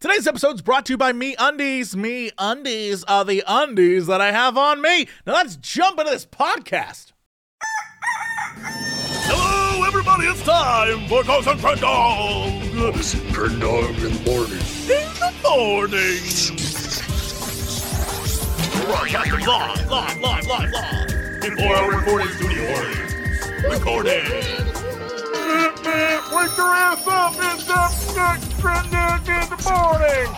Today's episode is brought to you by MeUndies. Me Undies are the undies that I have on me. Now let's jump into this podcast. Hello, everybody. It's time for Ghost and Friend Dog. Turn dog in the morning. In the morning. Broadcasting live, live, live, live, live. In four hour recording studio audience. Recording. Wake your ass up! It's the next Friend Dog in the morning.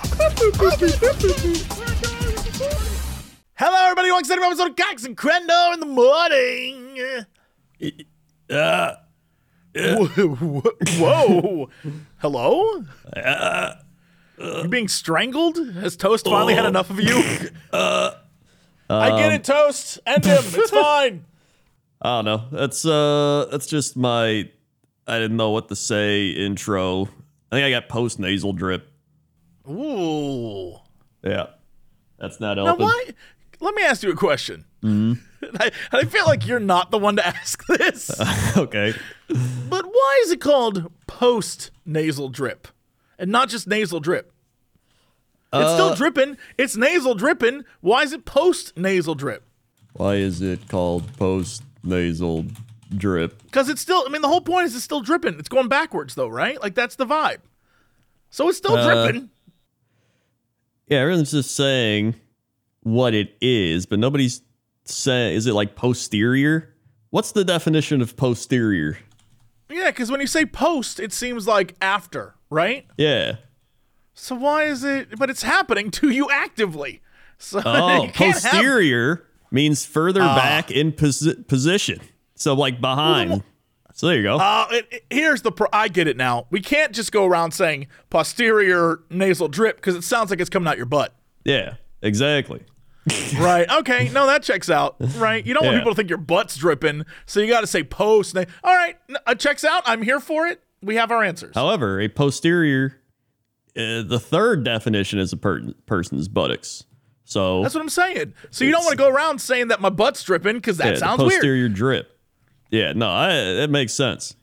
Hello, everybody. Welcome to another episode of Cox and Crendor in the morning. Uh, Whoa. Whoa. Hello? you being strangled? Has Toast finally had enough of you? I get it, Toast. End him. It's fine. I don't know. That's uh, that's just my. I didn't know what to say intro. I think I got post nasal drip. Ooh. Yeah, that's not Now, why? Let me ask you a question. I, I feel like you're not the one to ask this, okay. but why is it called post nasal drip and not just nasal drip? It's still Uh, dripping. It's nasal dripping. Why is it post nasal drip? Why is it called post nasal drip? Because it's still, I mean, the whole point is it's still dripping. It's going backwards, though, right? Like, that's the vibe. So it's still Uh, dripping. Yeah, everyone's just saying what it is, but nobody's saying. Is it like posterior? What's the definition of posterior? Yeah, because when you say post, it seems like after, right? Yeah. So why is it, but it's happening to you actively. So Oh, can't have- posterior means further back in posi- position. So like behind. So there you go. Uh, it, it- here's the pro- I get it now. We can't just go around saying posterior nasal drip because it sounds like it's coming out your butt. yeah, exactly. Right. Okay. No, that checks out. Right. You don't want people to think your butt's dripping, so you got to say post. All right. n- Uh, checks out. I'm here for it. We have our answers. However, a posterior, uh, the third definition is a per- person's buttocks. So That's what I'm saying. So you don't want to go around saying that my butt's dripping because that yeah, the sounds weird. posterior drip. Yeah, no, I, it makes sense.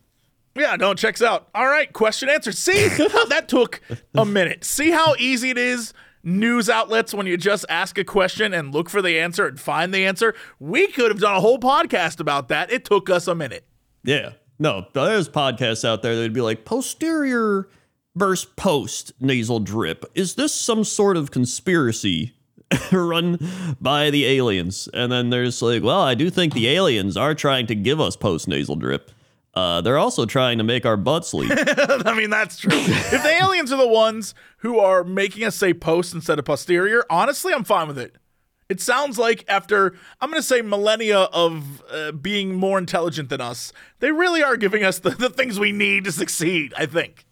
Yeah, no, it checks out. All right, question answered. See how that took a minute. See how easy it is. News outlets when you just ask a question and look for the answer and find the answer. We could have done a whole podcast about that. It took us a minute. Yeah, no, there's podcasts out there that'd be like posterior versus post nasal drip. Is this some sort of conspiracy run by the aliens? And then there's like, well, I do think the aliens are trying to give us post nasal drip. Uh, they're also trying to make our butts leak. I mean, that's true. if the aliens are the ones who are making us say post instead of posterior, honestly, I'm fine with it. It sounds like after, I'm going to say millennia of uh, being more intelligent than us, they really are giving us the, the things we need to succeed, I think.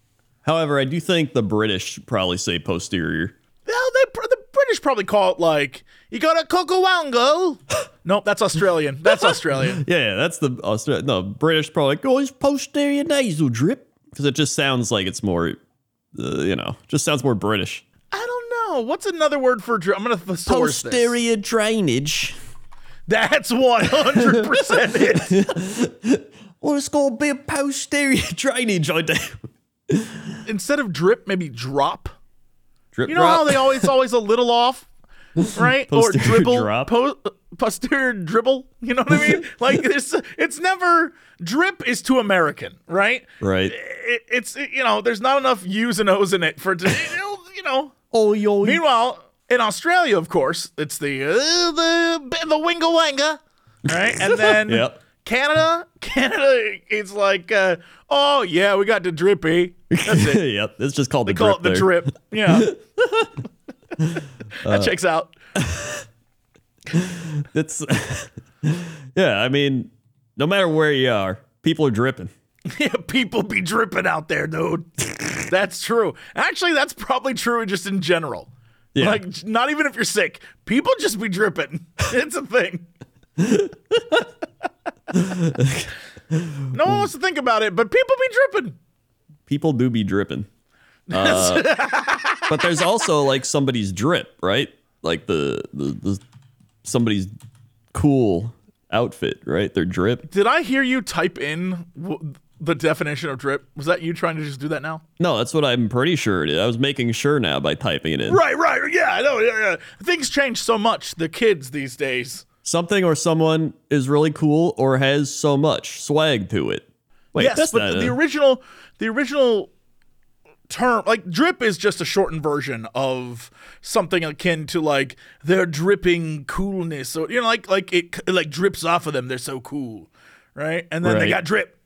However, I do think the British probably say posterior. Well, they the British probably call it like you got a cocowango. nope, that's Australian. That's Australian. Yeah, that's the Australian. No, British probably like, oh, it's posterior nasal drip because it just sounds like it's more, uh, you know, just sounds more British. I don't know. What's another word for drip? I'm gonna thesaurus this. Posterior drainage. That's 100 percent it. Well, it's gonna be a posterior drainage idea. Instead of drip, maybe drop. Drip You know how they always always a little off, right? or dribble, drop. po- posterior dribble. You know what I mean? like it's it's never drip is too American, right? right. It, it's you know there's not enough U's and O's in it for it to, you know. Oh, yo. Meanwhile, in Australia, of course, it's the uh, the the winga wanga, right? And then Yep. Canada, Canada, it's like, uh, oh yeah, we got the drippy. That's it. yep. It's just called the Call drip. it the drip. Yeah. that checks out. It's. yeah, I mean, no matter where you are, people are dripping. Yeah, people be dripping out there, dude. that's true. Actually, that's probably true just in general. Yeah. Like, not even if you're sick, people just be dripping. It's a thing. no one wants to think about it, but people be dripping. People do be dripping. Uh, but there's also like somebody's drip, right? Like the, the the somebody's cool outfit, right? Their drip. Did I hear you type in w- the definition of drip? Was that you trying to just do that now? No, that's what I'm pretty sure it is. I was making sure now by typing it in. Right, right. Yeah, I know. Yeah, yeah. Things change so much. The kids these days. Something or someone is really cool or has so much swag to it. Wait, yes, that's but the, a- the original, the original term, like drip, is just a shortened version of something akin to like their dripping coolness. So you know, like like it, it like drips off of them. They're so cool, right? And then they got drip.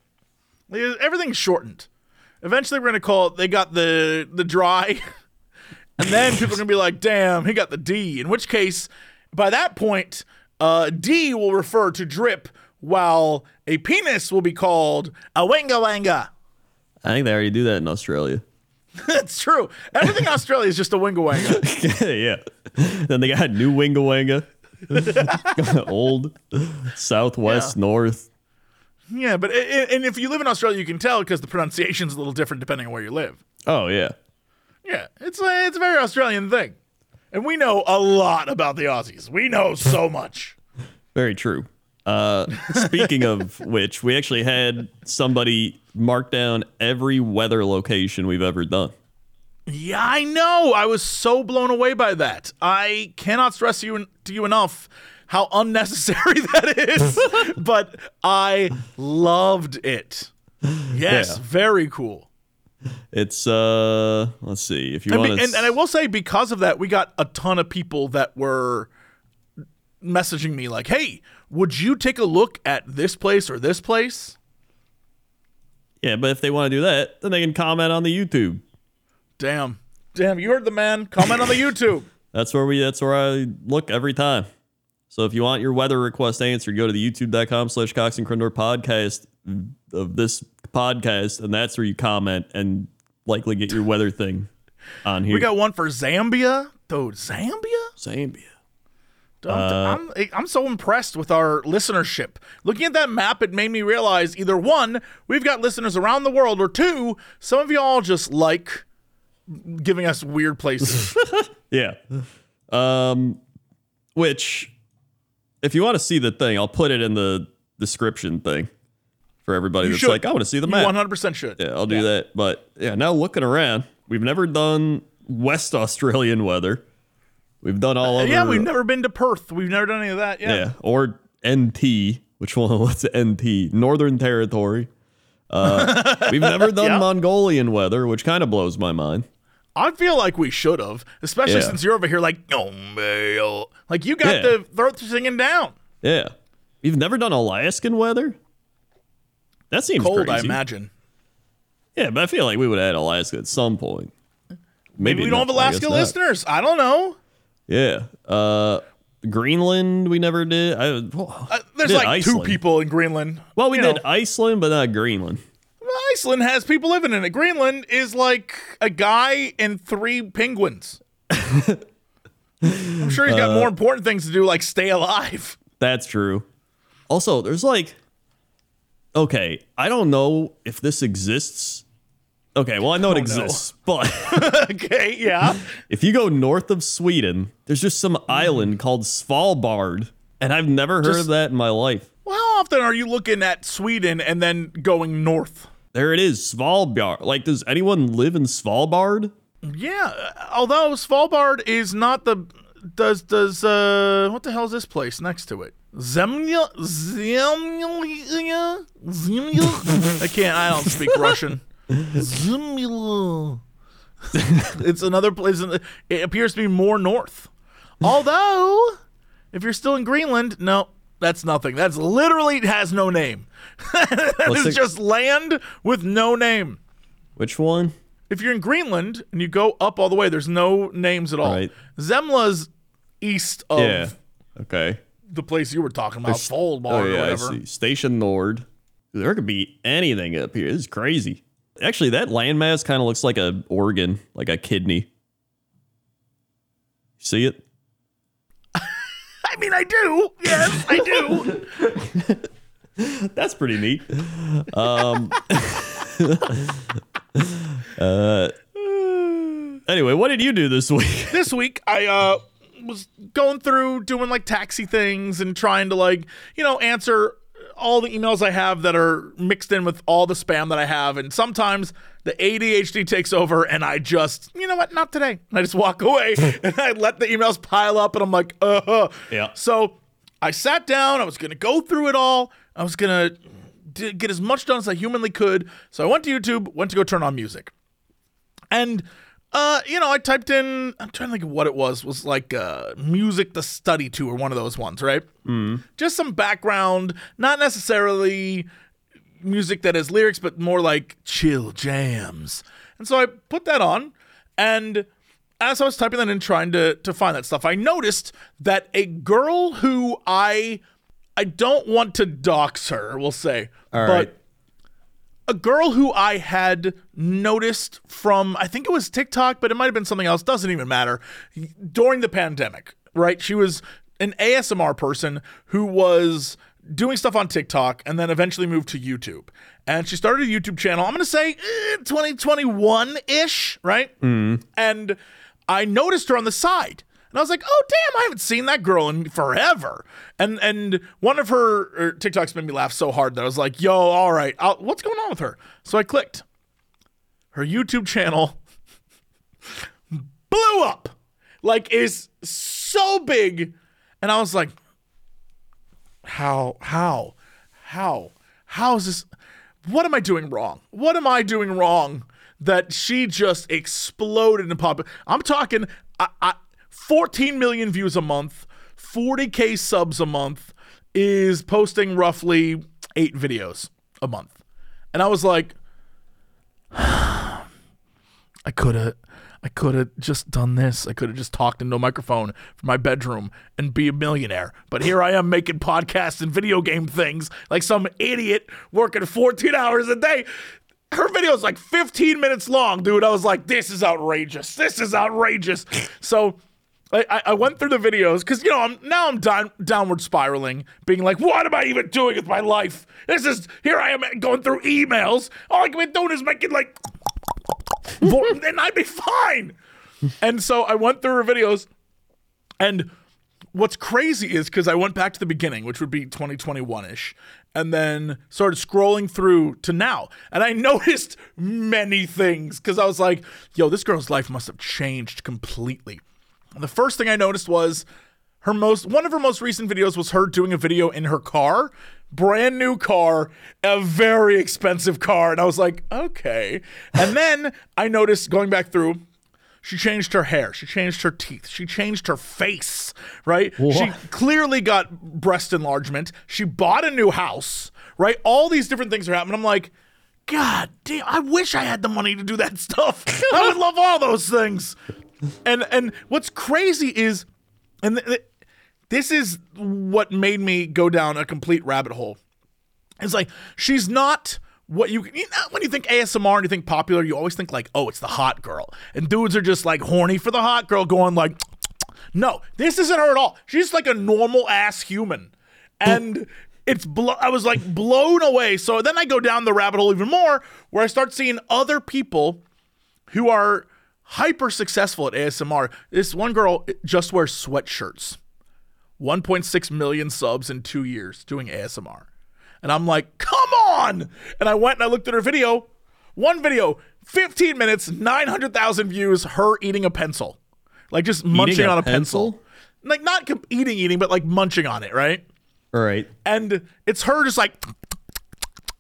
Everything's shortened. Eventually, we're gonna call it. They got the the dry, and then people are gonna be like, "Damn, he got the D." In which case, by that point, uh, D will refer to drip, while a penis will be called a wanga wanga. I think they already do that in Australia. That's true. Everything in Australia is just a winga wanga. yeah. Then they got new Winga Wanga. Old, southwest, Yeah. north. Yeah, but i- i- and if you live in Australia, you can tell because the pronunciation's a little different depending on where you live. Oh yeah. Yeah, it's a, it's a very Australian thing, and we know a lot about the Aussies. We know so much. Very true. Uh, speaking of which, we actually had somebody mark down every weather location we've ever done. Yeah, I know. I was so blown away by that. I cannot stress you to you enough how unnecessary that is, but I loved it. Yes, Yeah. very cool. It's uh, let's see if you want to. and, and I will say because of that, we got a ton of people that were messaging me like, "Hey, would you take a look at this place or this place?" yeah, but if they want to do that, then they can comment on the YouTube. Damn, damn, you heard the man. Comment on the YouTube. That's where we. That's where I look every time. So if you want your weather request answered, go to the youtube.com slash Cox and Crendor podcast of this podcast, and that's where you comment and likely get your weather thing on here. We got one for Zambia, dude. Zambia. Zambia. Dude, I'm, I'm I'm so impressed with our listenership. Looking at that map, it made me realize either one, we've got listeners around the world, or two, some of y'all just like giving us weird places. Yeah. Um, which, if you want to see the thing, I'll put it in the description thing for everybody You that's should. like, I want to see the map. 100% should. Yeah, I'll do that. But yeah, now looking around, we've never done West Australian weather. We've done all over. Uh, Yeah, we've never been to Perth. We've never done any of that. Yeah. Yeah, or NT. Which one? What's NT? Northern Territory. Uh, we've never done Yeah. Mongolian weather, which kind of blows my mind. I feel like we should have, especially Yeah. since you're over here like, oh, man. Like, you got Yeah. the throat singing down. Yeah, we've never done Alaskan weather. That seems Cold, I imagine. Yeah, but I feel like we would add Alaska at some point. Maybe we don't have not, I Alaska not. listeners. I don't know. Yeah. Uh, Greenland, we never did. I, well, Uh, there's did like two people in Greenland. Well, we You did know, Iceland, but not Greenland. Iceland has people living in it. Greenland is like a guy and three penguins. I'm sure he's got more important things to do, like stay alive. That's true. Also, there's like, okay, I don't know if this exists. Okay, well, I know it oh, know. exists, but okay, yeah. if you go north of Sweden, there's just some mm-hmm. island called Svalbard, and I've never heard Just- of that in my life. Well, how often are you looking at Sweden and then going north? There it is, Svalbard. Like, does anyone live in Svalbard? Yeah, although Svalbard is not the does does uh what the hell is this place next to it? Zemlya Zemlya Zemlya I can't I don't speak Russian. Zemlya It's another place in the- it appears to be more north. Although if you're still in Greenland, no, that's nothing. That's literally has no name. It's just land with no name Which one? If you're in Greenland and you go up all the way, there's no names at all. Right. Zemla's east of yeah. Okay. the place you were talking about, Foldbar Oh or yeah, I whatever. see. Station Nord. There could be anything up here. This is crazy. Actually, that landmass kind of looks like a organ, like a kidney. See it? I mean, I do. Yes, I do. That's pretty neat. Um, uh, anyway, what did you do this week? this week, I uh was going through doing like taxi things and trying to like you know answer all the emails I have that are mixed in with all the spam that I have. And sometimes the ADHD takes over and I just, you know what, not today. And I just walk away and I let the emails pile up and I'm like, uh. Huh. Yeah. So I sat down. I was going to go through it all. I was going to get as much done as I humanly could. So I went to YouTube, went to go turn on music. And uh, you know, I typed in. I'm trying to think of what it was. Was like uh, music to study to, or one of those ones, right? Mm. Just some background, not necessarily music that has lyrics, but more like chill jams. And so I put that on, and as I was typing that in, trying to to find that stuff, I noticed that a girl who I I don't want to dox her, we'll say, All but right. A girl who I had noticed from I think it was TikTok, but it might have been something else. Doesn't even matter. During the pandemic, right? She was an ASMR person who was doing stuff on TikTok and then eventually moved to YouTube. And she started a YouTube channel. I'm going to say eh, 2021 ish, right? Mm-hmm. And I noticed her on the side. And I was like, "Oh damn, I haven't seen that girl in forever." And and one of her er, TikToks made me laugh so hard that I was like, "Yo, all right, I'll, what's going on with her?" So I clicked. Her YouTube channel blew up, like is so big, and I was like, "How? How? How? How is this? What am I doing wrong? What am I doing wrong?" That she just exploded in pop. I'm talking. I, I 14 million views a month, 40k subs a month, is posting roughly eight videos a month. And I was like, I could have I could have just done this. I could have just talked into a microphone from my bedroom and be a millionaire. But here I am making podcasts and video game things like some idiot working 14 hours a day. Her video is like 15 minutes long, dude. I was like, this is outrageous. This is outrageous. So I, I- I went through the videos because you know I'm now I'm down, downward spiraling, being like, what am I even doing with my life? This is here I am going through emails. All I've been doing is making like, and I'd be fine. And so I went through her videos, and what's crazy is because I went back to the beginning, which would be 2021 ish, and then started scrolling through to now. And I noticed many things because I was like, yo, this girl's life must have changed completely. The first thing I noticed was her most one of her most recent videos was her doing a video in her car. Brand new car a very expensive car. And i was like okay. And then i noticed going back through she changed her hair. She changed her teeth. She changed her face right? What? she clearly got breast enlargement. She bought a new house right? All these different things are happening. I'm like god damn i wish i had the money to do that stuff. I would love all those things and and what's crazy is and th- th- this is what made me go down a complete rabbit hole it's like she's not what you, you know, when you think ASMR and you think popular, you always think like, oh, it's the hot girl, and dudes are just like horny for the hot girl, going like, no, this isn't her at all. She's like a normal ass human, and it's blo- I was like blown away. So then I go down the rabbit hole even more, where I start seeing other people who are hyper successful at ASMR. This one girl just wears sweatshirts. 1.6 million subs in two years doing ASMR. And I'm like, come on! And I went and I looked at her video. One video, 15 minutes, 900,000 views, her eating a pencil. Like just munching a on a pencil. pencil? Like not eating, eating, but like munching on it, right? All right. and it's her just like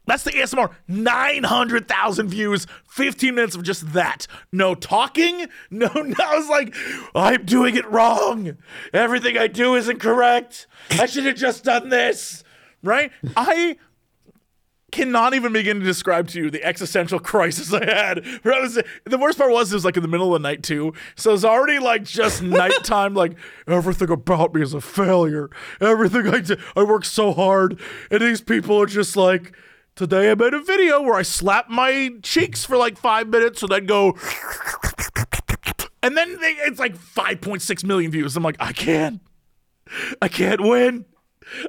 that's the ASMR. 900,000 views, 15 minutes of just that. No talking. No, no. I was like, I'm doing it wrong. Everything I do isn't correct. I should have just done this. Right? I cannot even begin to describe to you the existential crisis I had. I was, the worst part was it was like in the middle of the night too. So it's already like just nighttime, like everything about me is a failure. Everything I do, I work so hard. And these people are just like, today I made a video where I slap my cheeks for like five minutes and then go, and then they, it's like 5.6 million views. I'm like, I can't. I can't win.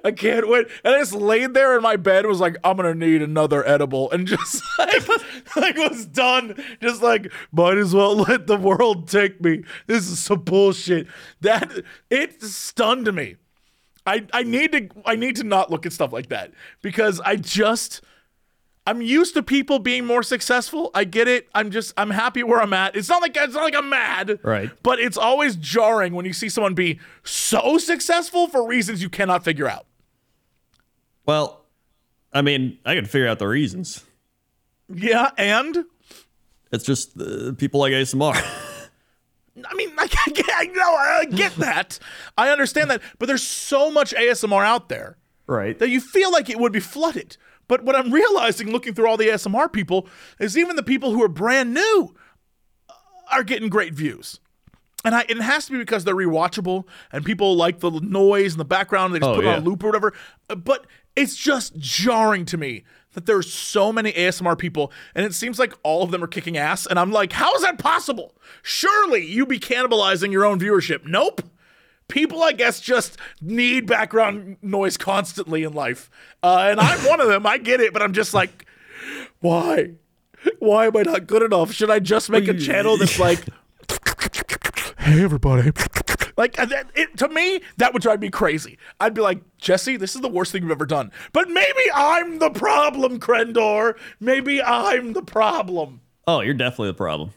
I can't win. And I just laid there in my bed was like, I'm gonna need another edible. And just like like was done. Just like, might as well let the world take me. This is some bullshit. That it stunned me. I, I need to I need to not look at stuff like that because I just I'm used to people being more successful. I get it. I'm just I'm happy where I'm at. It's not like it's not like I'm mad. Right. But it's always jarring when you see someone be so successful for reasons you cannot figure out. Well, I mean, I can figure out the reasons. Yeah, and It's just uh, people like ASMR. I mean, I, get, I know I get that. I understand that, but there's so much ASMR out there right. that you feel like it would be flooded. But what I'm realizing looking through all the ASMR people is even the people who are brand new are getting great views. And I, it has to be because they're rewatchable and people like the noise in the background. They just Oh, put it on a loop or whatever. Uh, But it's just jarring to me that there's so many ASMR people and it seems like all of them are kicking ass. And I'm like, how is that possible? Surely you be cannibalizing your own viewership. Nope. People, I guess, just need background noise constantly in life. Uh, and I'm one of them. I get it. But I'm just like, why? Why am I not good enough? Should I just make a channel that's like, hey, everybody. Like, it, to me, that would drive me crazy. I'd be like, Jesse, this is the worst thing you've ever done. But maybe I'm the problem, Crendor. Maybe I'm the problem. Oh, you're definitely the problem.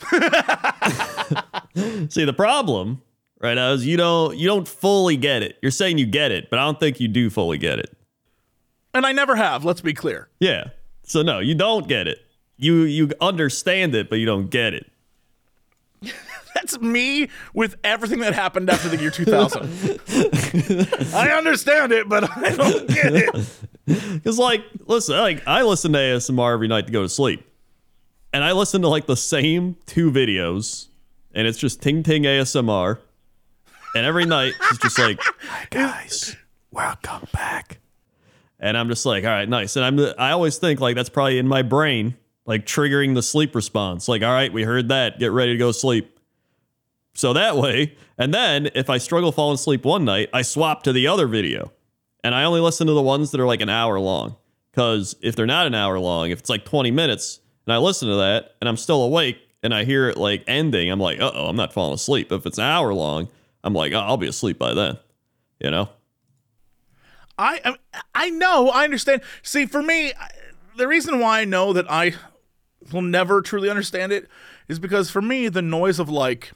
See, the problem right now is you don't you don't fully get it. You're saying you get it, but I don't think you do fully get it. And I never have, let's be clear. Yeah. So no, you don't get it. You you understand it, but you don't get it. That's me with everything that happened after the year 2000. I understand it, but I don't get it. Cause like, listen, like I listen to ASMR every night to go to sleep, and I listen to like the same two videos, and it's just Tingting ASMR, and every night she's just like, hi guys, welcome back, and I'm just like, all right, nice, and I'm I always think like that's probably in my brain, like triggering the sleep response, like, all right, we heard that, get ready to go sleep. So that way, and then if I struggle falling asleep one night, I swap to the other video. And I only listen to the ones that are like an hour long. Because if they're not an hour long, if it's like 20 minutes, and I listen to that and I'm still awake and I hear it like ending, I'm like, uh oh, I'm not falling asleep. If it's an hour long, I'm like, oh, I'll be asleep by then. You know? I I- I know, I understand. See, for me, the reason why I know that I will never truly understand it is because for me, the noise of like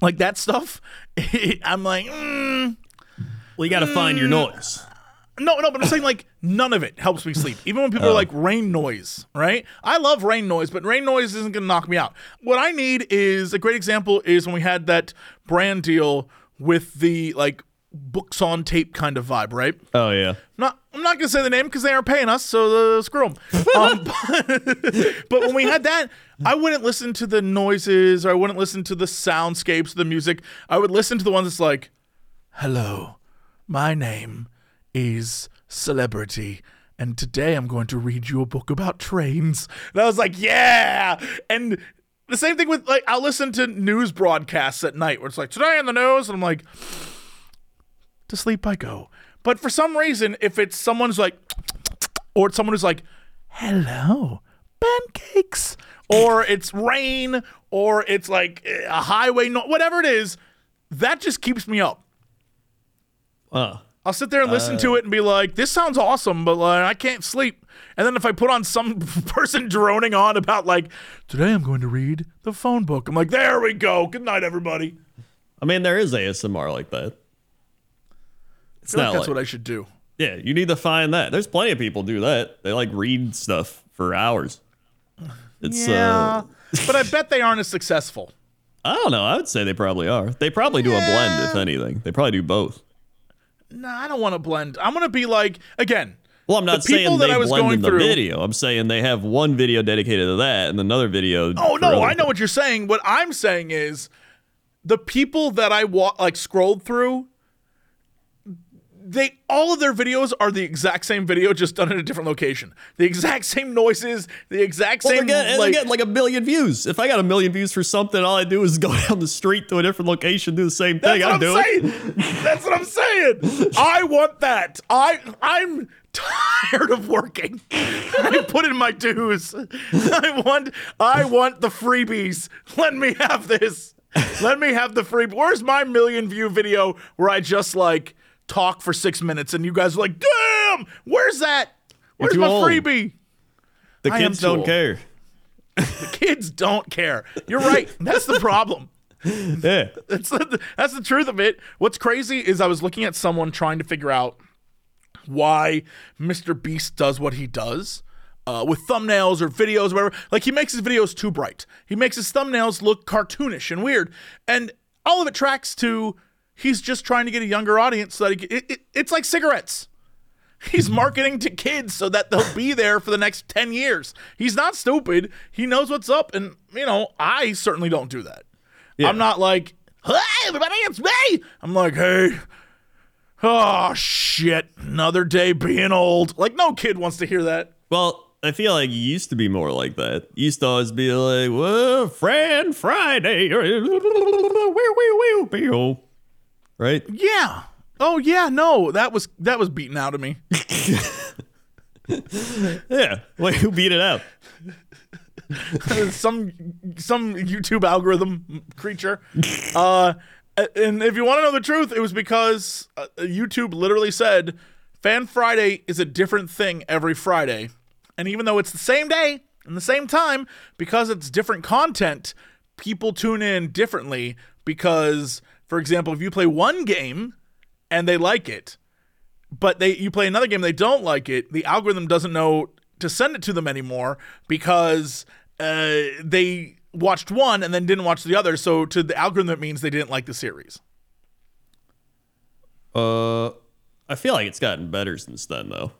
like that stuff, I'm like, mm, Well, you got to find your noise. No, no, but I'm saying like none of it helps me sleep. Even when people are like rain noise, right? I love rain noise, but rain noise isn't going to knock me out. What I need is a great example is when we had that brand deal with the like books on tape kind of vibe, right? Oh, yeah. not I'm not gonna say the name because they aren't paying us, so uh, screw them. Um, but when we had that, I wouldn't listen to the noises or I wouldn't listen to the soundscapes, the music. I would listen to the ones that's like, "Hello, my name is Celebrity." And today I'm going to read you a book about trains. And I was like, yeah. And the same thing with like I'll listen to news broadcasts at night where it's like today in the news, and I'm like, to sleep I go. But for some reason, if it's someone's like, or it's someone who's like, hello, pancakes, or it's rain, or it's like a highway, no- whatever it is, that just keeps me up. Uh, I'll sit there and listen to it and be like, this sounds awesome, but like, I can't sleep. And then if I put on some person droning on about like, today I'm going to read the phone book, I'm like, there we go. Good night, everybody. I mean, there is ASMR like that. It's feel like not that's like, what I should do. yeah, you need to find that. There's plenty of people do that. They like read stuff for hours. It's uh, but I bet they aren't as successful. I don't know. I would say they probably are. They probably do a blend, if anything. They probably do both. No, I don't want to blend. I'm gonna be like again. Well, I'm not The people saying that they I was blend going in the through- video. I'm saying they have one video dedicated to that and another video. Oh no, I know things. what you're saying. What I'm saying is the people that I wa- like scrolled through. They all of their videos are the exact same video, just done in a different location. The exact same noises, the exact Well, they're same getting, like. they're getting like a million views. If I got a million views for something, all I do is go down the street to a different location, do the same thing. I I'm do it. saying. That's what I'm saying. I want that. I I'm tired of working. I put in my dues. I want I want the freebies. Let me have this. Let me have the free. Where's my million view video where I just like talk for six minutes and you guys are like, damn, where's that? Where's my old. freebie? The I kids don't old. care. The kids don't care. You're right. That's the problem. Yeah. That's the, that's the truth of it. What's crazy is I was looking at someone trying to figure out why Mr. Beast does what he does uh, with thumbnails or videos, or whatever. Like he makes his videos too bright. He makes his thumbnails look cartoonish and weird, and all of it tracks to he's just trying to get a younger audience. So that he, it, it, it's like cigarettes. He's hmm. marketing to kids so that they'll be there for the next 10 years. He's not stupid. He knows what's up. And, you know, I certainly don't do that. I'm not like, hey, everybody, it's me. I'm like, hey, oh, shit. Another day being old. Like, no kid wants to hear that. Well, I feel like you used to be more like that. You used to always be like, "Whoa, Fan Friday," right? Yeah. Oh, yeah. No, that was that was beaten out of me. Yeah. Wait, who beat it out? some some YouTube algorithm creature. Uh, and if you want to know the truth, it was because uh, YouTube literally said Fan Friday is a different thing every Friday, and even though it's the same day and the same time, because it's different content, people tune in differently. Because, for example, if you play one game and they like it, but they you play another game they don't like it the algorithm doesn't know to send it to them anymore because uh, they watched one and then didn't watch the other so to the algorithm it means they didn't like the series Uh, I feel like it's gotten better since then, though.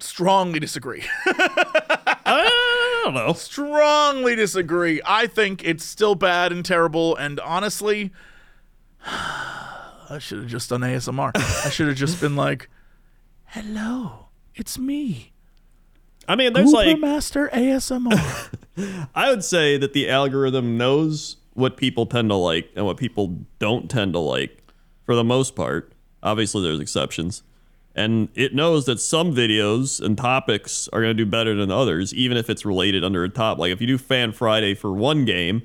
strongly disagree I don't know. strongly disagree i think it's still bad and terrible and honestly i should have just done asmr i should have just been like hello it's me I mean, there's like Master asmr I would say that the algorithm knows what people tend to like and what people don't tend to like for the most part. Obviously, there's exceptions. And it knows that some videos and topics are going to do better than others, even if it's related under a top. Like if you do Fan Friday for one game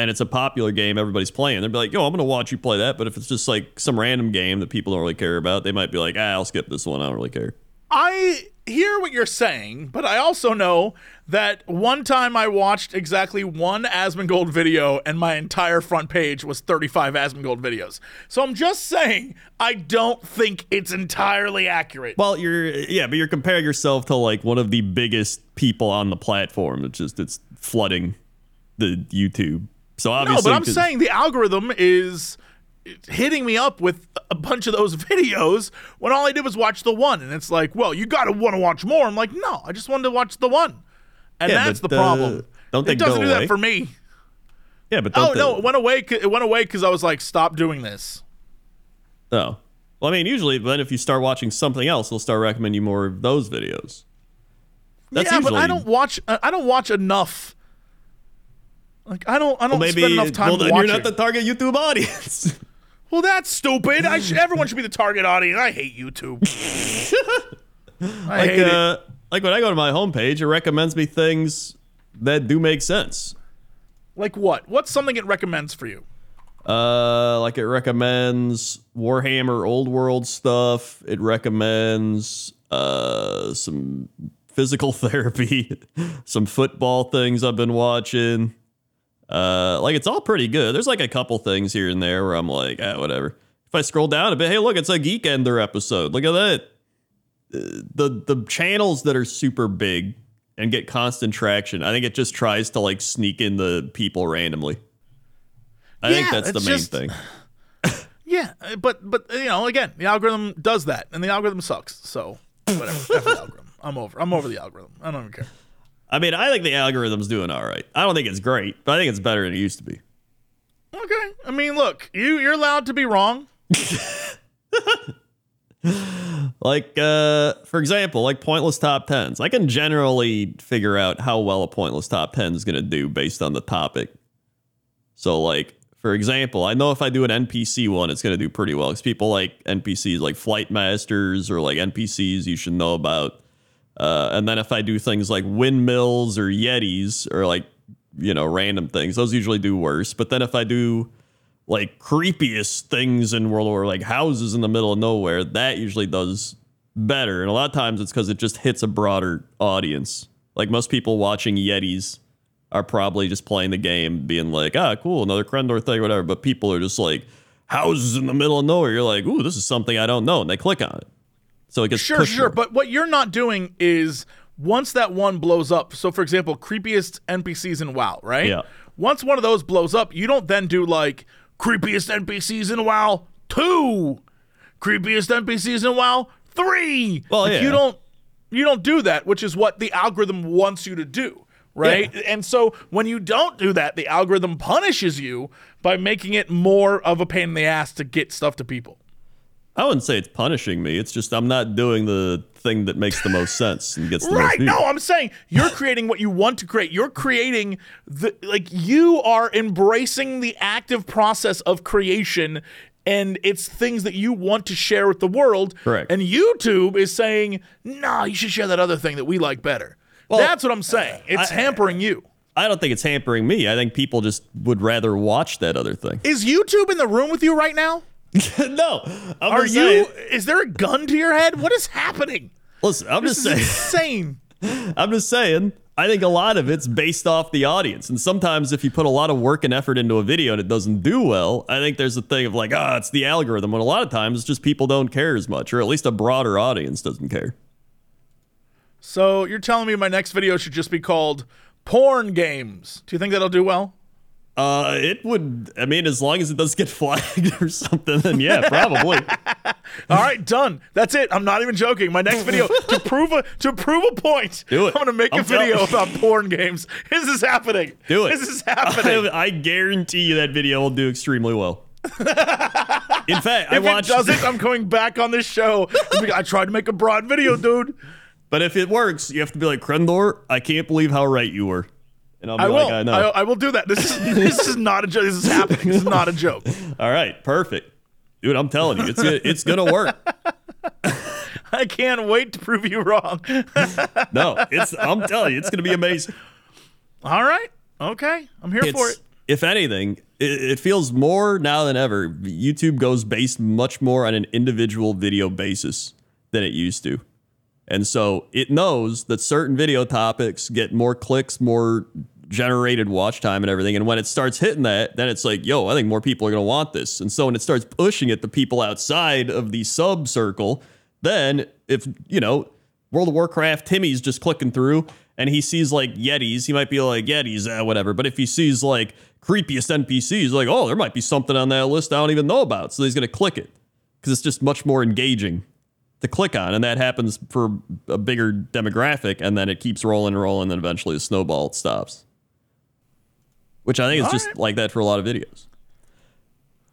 and it's a popular game everybody's playing, they'll be like, yo, I'm going to watch you play that. But if it's just like some random game that people don't really care about, they might be like, ah, I'll skip this one. I don't really care. I hear what you're saying, but I also know that one time I watched exactly one Asmongold video and my entire front page was 35 Asmongold videos. So I'm just saying, I don't think it's entirely accurate. Well, you're yeah, but you're comparing yourself to like one of the biggest people on the platform. It's just it's flooding the YouTube. So no, but I'm saying the algorithm is hitting me up with a bunch of those videos when all I did was watch the one. And it's like, well, you got to want to watch more. I'm like, no, I just wanted to watch the one. And Yeah, that's the uh, problem. don't they it doesn't do away? that for me. yeah, but Oh no, it went away. It went away because I was like, stop doing this. Oh. Well, I mean, usually, then if you start watching something else, they'll start recommending you more of those videos. That's yeah, usually but I don't watch. I don't watch enough. Like I don't. I don't maybe. spend enough time well, then you're not the target YouTube audience. well, that's stupid. I sh- everyone should be the target audience. I hate YouTube. I like, hate it. uh, like when I go to my homepage, it recommends me things that do make sense. Like what? What's something it recommends for you? Uh, like it recommends Warhammer Old World stuff. It recommends uh some physical therapy, some football things I've been watching. Uh, like it's all pretty good. There's like a couple things here and there where I'm like, ah, whatever. If I scroll down a bit, hey, look, it's a Geek Ender episode. Look at that. Uh, the the channels that are super big and get constant traction. I think it just tries to like sneak in the people randomly. I think that's the main just- thing. Yeah, uh, but but you know, again, the algorithm does that, and the algorithm sucks. So whatever. F the algorithm. I'm over. I'm over the algorithm. I don't even care. I mean, I think the algorithm's doing all right. I don't think it's great, but I think it's better than it used to be. Okay. I mean, look, you you're allowed to be wrong. Like, uh, for example, like pointless top tens. I can generally figure out how well a pointless top ten is going to do based on the topic. So, like, for example, I know if I do an NPC one, it's going to do pretty well because people like NPCs like Flight Masters or like NPCs you should know about. Uh, and then if I do things like windmills or Yetis or like, you know, random things, those usually do worse. But then if I do like creepiest things in World War, like houses in the middle of nowhere, that usually does better. And a lot of times it's because it just hits a broader audience. Like most people watching Yetis are probably just playing the game, being like, ah, cool, another Crendor thing, whatever. But people are just like, houses in the middle of nowhere. You're like, ooh, this is something I don't know. And they click on it. So it gets Sure, sure. But what you're not doing is once that one blows up. So, for example, creepiest NPCs in WoW, right? Yeah. Once one of those blows up, you don't then do like creepiest NPCs in WoW two, creepiest NPCs in WoW three. Well, Like, yeah. You don't. You don't do that, which is what the algorithm wants you to do. Right. And so when you don't do that, the algorithm punishes you by making it more of a pain in the ass to get stuff to people. I wouldn't say it's punishing me. It's just I'm not doing the thing that makes the most sense and gets the most Right. views. No, I'm saying you're creating what you want to create. You're creating the like you are embracing the active process of creation and it's things that you want to share with the world. Correct. And YouTube is saying, nah, you should share that other thing that we like better." Well, That's what I'm saying. It's I- hampering you. I don't think it's hampering me. I think people just would rather watch that other thing. Is YouTube in the room with you right now? no, I'm Are you saying. is there a gun to your head? What is happening? Listen, I'm This just is saying. insane. I'm just saying. I think a lot of it's based off the audience, and sometimes if you put a lot of work and effort into a video and it doesn't do well, I think there's a thing of like, ah, it's the algorithm. When a lot of times it's just people don't care as much, or at least a broader audience doesn't care. So you're telling me my next video should just be called porn games. Do you think that'll do well? Uh, it would. I mean, as long as it doesn't get flagged or something, then yeah, probably. All right, done. That's it. I'm not even joking. My next video to prove a to prove a point. Do it. I'm gonna make a I'm tell- video about porn games. This is happening. Do it. This is happening. I, I guarantee you that video will do extremely well. In fact, I if it watched. doesn't, I'm coming back on this show. I tried to make a broad video, dude. but if it works, you have to be like Crendor. I can't believe how right you were. And I'll be I like, will. I know. I, I will do that. This is this is not a joke. This is happening. This is not a joke. All right, perfect, dude. I'm telling you, it's gonna, it's gonna work. I can't wait to prove you wrong. No, it's. I'm telling you, it's gonna be amazing. All right. Okay. I'm here for it. if anything, it, it feels more now than ever. YouTube goes based much more on an individual video basis than it used to. And so it knows that certain video topics get more clicks, more generated watch time and everything. And when it starts hitting that, then it's like, yo, I think more people are going to want this. And so when it starts pushing it to people outside of the sub circle, then if, you know, World of Warcraft, Timmy's just clicking through and he sees like Yetis, he might be like, Yetis, eh, whatever. But if he sees like creepiest NPCs, like, oh, there might be something on that list I don't even know about. So he's going to click it because it's just much more engaging to click on. And that happens for a bigger demographic. And then it keeps rolling and rolling. And then eventually the snowball stops. Which I think is All just right. like that for a lot of videos.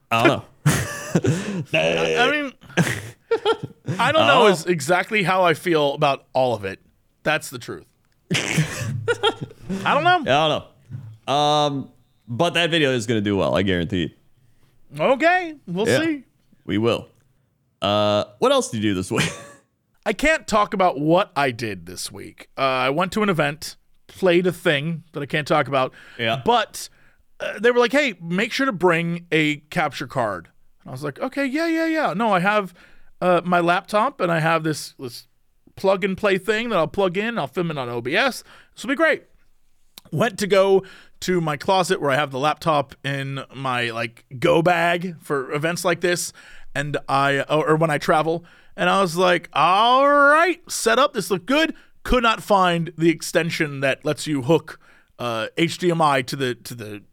I don't know. I mean, I don't know Oh. is exactly how I feel about all of it. That's the truth. I don't know. I don't know. Um, but that video is going to do well. I guarantee it. Okay, we'll Yeah. see. We will. Uh, what else did you do this week? I can't talk about what I did this week. Uh, I went to an event, played a thing that I can't talk about. Yeah. But uh, they were like, "Hey, make sure to bring a capture card." And I was like, "Okay, yeah, yeah, yeah." No, I have uh, my laptop and I have this this plug and play thing that I'll plug in. I'll film it on OBS. This will be great. Went to go to my closet where I have the laptop in my like go bag for events like this, and I or when I travel, and I was like, all right, set up. This looked good. Could not find the extension that lets you hook uh, HDMI to the to the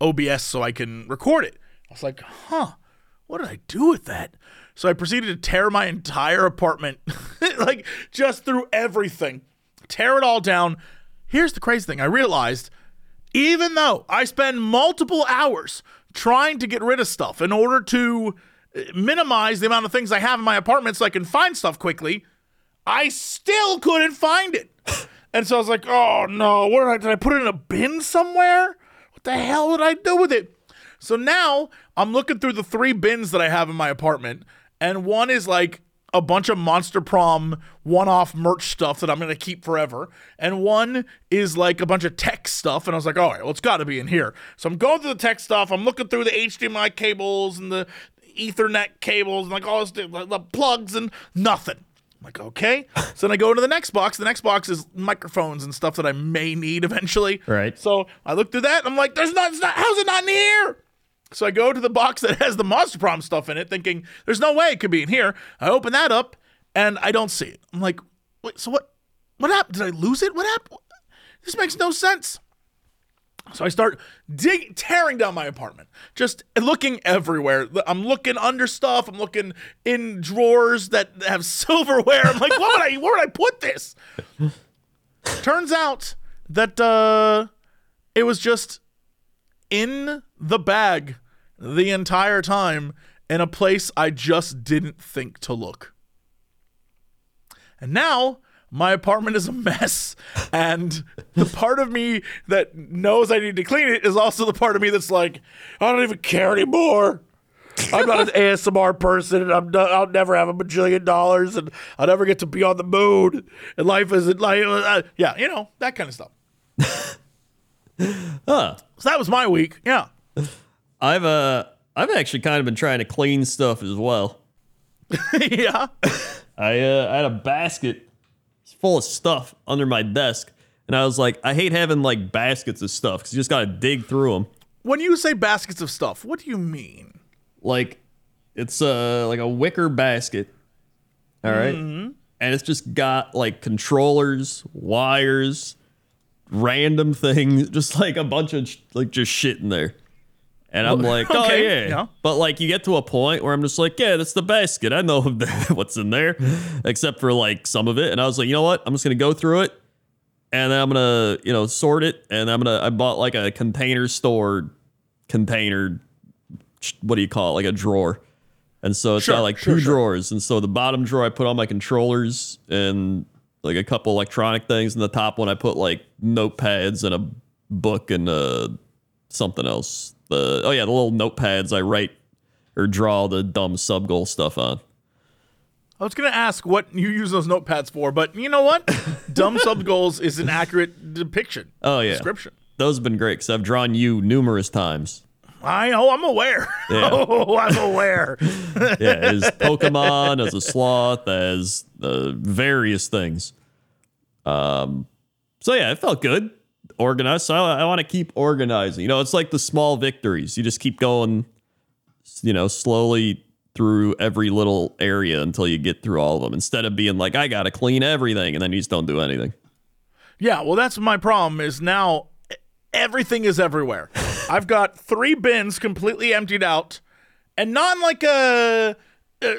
OBS so I can record it. I was like, huh, what did I do with that? So I proceeded to tear my entire apartment, like just through everything, tear it all down. Here's the crazy thing I realized even though I spend multiple hours trying to get rid of stuff in order to minimize the amount of things I have in my apartment so I can find stuff quickly, I still couldn't find it. And so I was like, oh no, what did I, did I put it in a bin somewhere? What the hell did I do with it? So now I'm looking through the three bins that I have in my apartment, and one is like a bunch of Monster Prom one off merch stuff that I'm going to keep forever. And one is like a bunch of tech stuff. And I was like, all right, well, it's got to be in here. So I'm going through the tech stuff. I'm looking through the HDMI cables and the Ethernet cables and like all this, the, the plugs and nothing. I'm like, okay. So then I go into the next box. The next box is microphones and stuff that I may need eventually. Right. So I look through that. And I'm like, there's not, it's not, how's it not in here? So I go to the box that has the Monster Prom stuff in it, thinking there's no way it could be in here. I open that up and I don't see it. I'm like, wait, so what? What happened? Did I lose it? What happened? This makes no sense. So I start dig tearing down my apartment, just looking everywhere. I'm looking under stuff. I'm looking in drawers that have silverware. I'm like, what would I? Where would I put this? Turns out that uh, it was just in the bag the entire time in a place I just didn't think to look. And now my apartment is a mess. And the part of me that knows I need to clean it is also the part of me that's like, I don't even care anymore. I'm not an ASMR person, and I'm not, I'll never have a bajillion dollars, and I'll never get to be on the moon. And life isn't like, uh, yeah, you know that kind of stuff. Huh. So that was my week. Yeah. I've uh I've actually kind of been trying to clean stuff as well. yeah. I uh I had a basket full of stuff under my desk, and I was like, I hate having like baskets of stuff because you just gotta dig through them. When you say baskets of stuff, what do you mean? Like, it's uh like a wicker basket, all right? and it's just got like controllers, wires, random things, just like a bunch of like just shit in there. And I'm like, oh okay, yeah. yeah. But like, you get to a point where I'm just like, yeah, that's the basket. I know what's in there, except for like some of it. And I was like, you know what? I'm just gonna go through it, and then I'm gonna, you know, sort it. And I'm gonna, I bought like a container store container. What do you call it? Like a drawer. And so it's Sure, got like sure, two sure. drawers. And so the bottom drawer I put all my controllers and like a couple electronic things. And the top one I put like notepads and a book and uh something else. The oh yeah, the little notepads I write or draw the dumb sub goal stuff on. I was going to ask what you use those notepads for, but you know what? Dumb sub goals is an accurate depiction. Oh yeah, Description. those have been great because I've drawn you numerous times. I know, I'm aware. Yeah. Oh, I'm aware. Yeah, as Pokemon, as a sloth, as uh, various things. Um, so yeah, it felt good, organized. So I, I want to keep organizing. You know, it's like the small victories. You just keep going, you know, slowly through every little area until you get through all of them. Instead of being like, I gotta clean everything, and then you just don't do anything. Yeah, well, that's my problem. Is now everything is everywhere. I've got three bins completely emptied out, and not in like a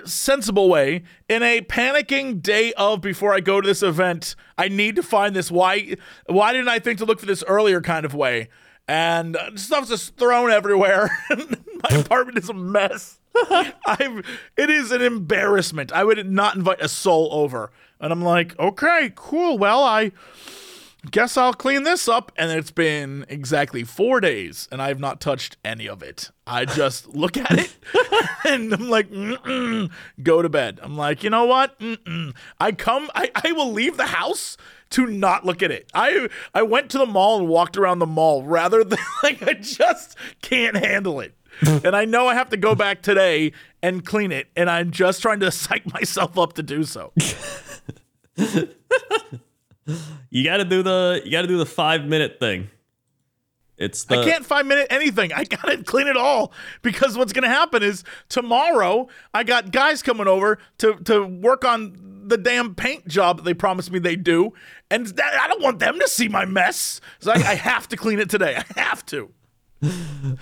sensible way. In a panicking day of before I go to this event, I need to find this. Why? Why didn't I think to look for this earlier? Kind of way. And uh, stuff's just thrown everywhere. my apartment is a mess. I'm. It is an embarrassment. I would not invite a soul over. And I'm like, okay, cool. Well, I guess I'll clean this up. And it's been exactly four days, and I have not touched any of it. I just look at it, and I'm like, Mm-mm, go to bed. I'm like, you know what? Mm-mm. I come. I, I will leave the house to not look at it. I I went to the mall and walked around the mall rather than like I just can't handle it. and I know I have to go back today and clean it, and I'm just trying to psych myself up to do so. You got to do the you got to do the five minute thing. It's the I can't five minute anything. I gotta clean it all because what's gonna happen is tomorrow I got guys coming over to to work on the damn paint job that they promised me they do, and that, I don't want them to see my mess. So I, I have to clean it today. I have to.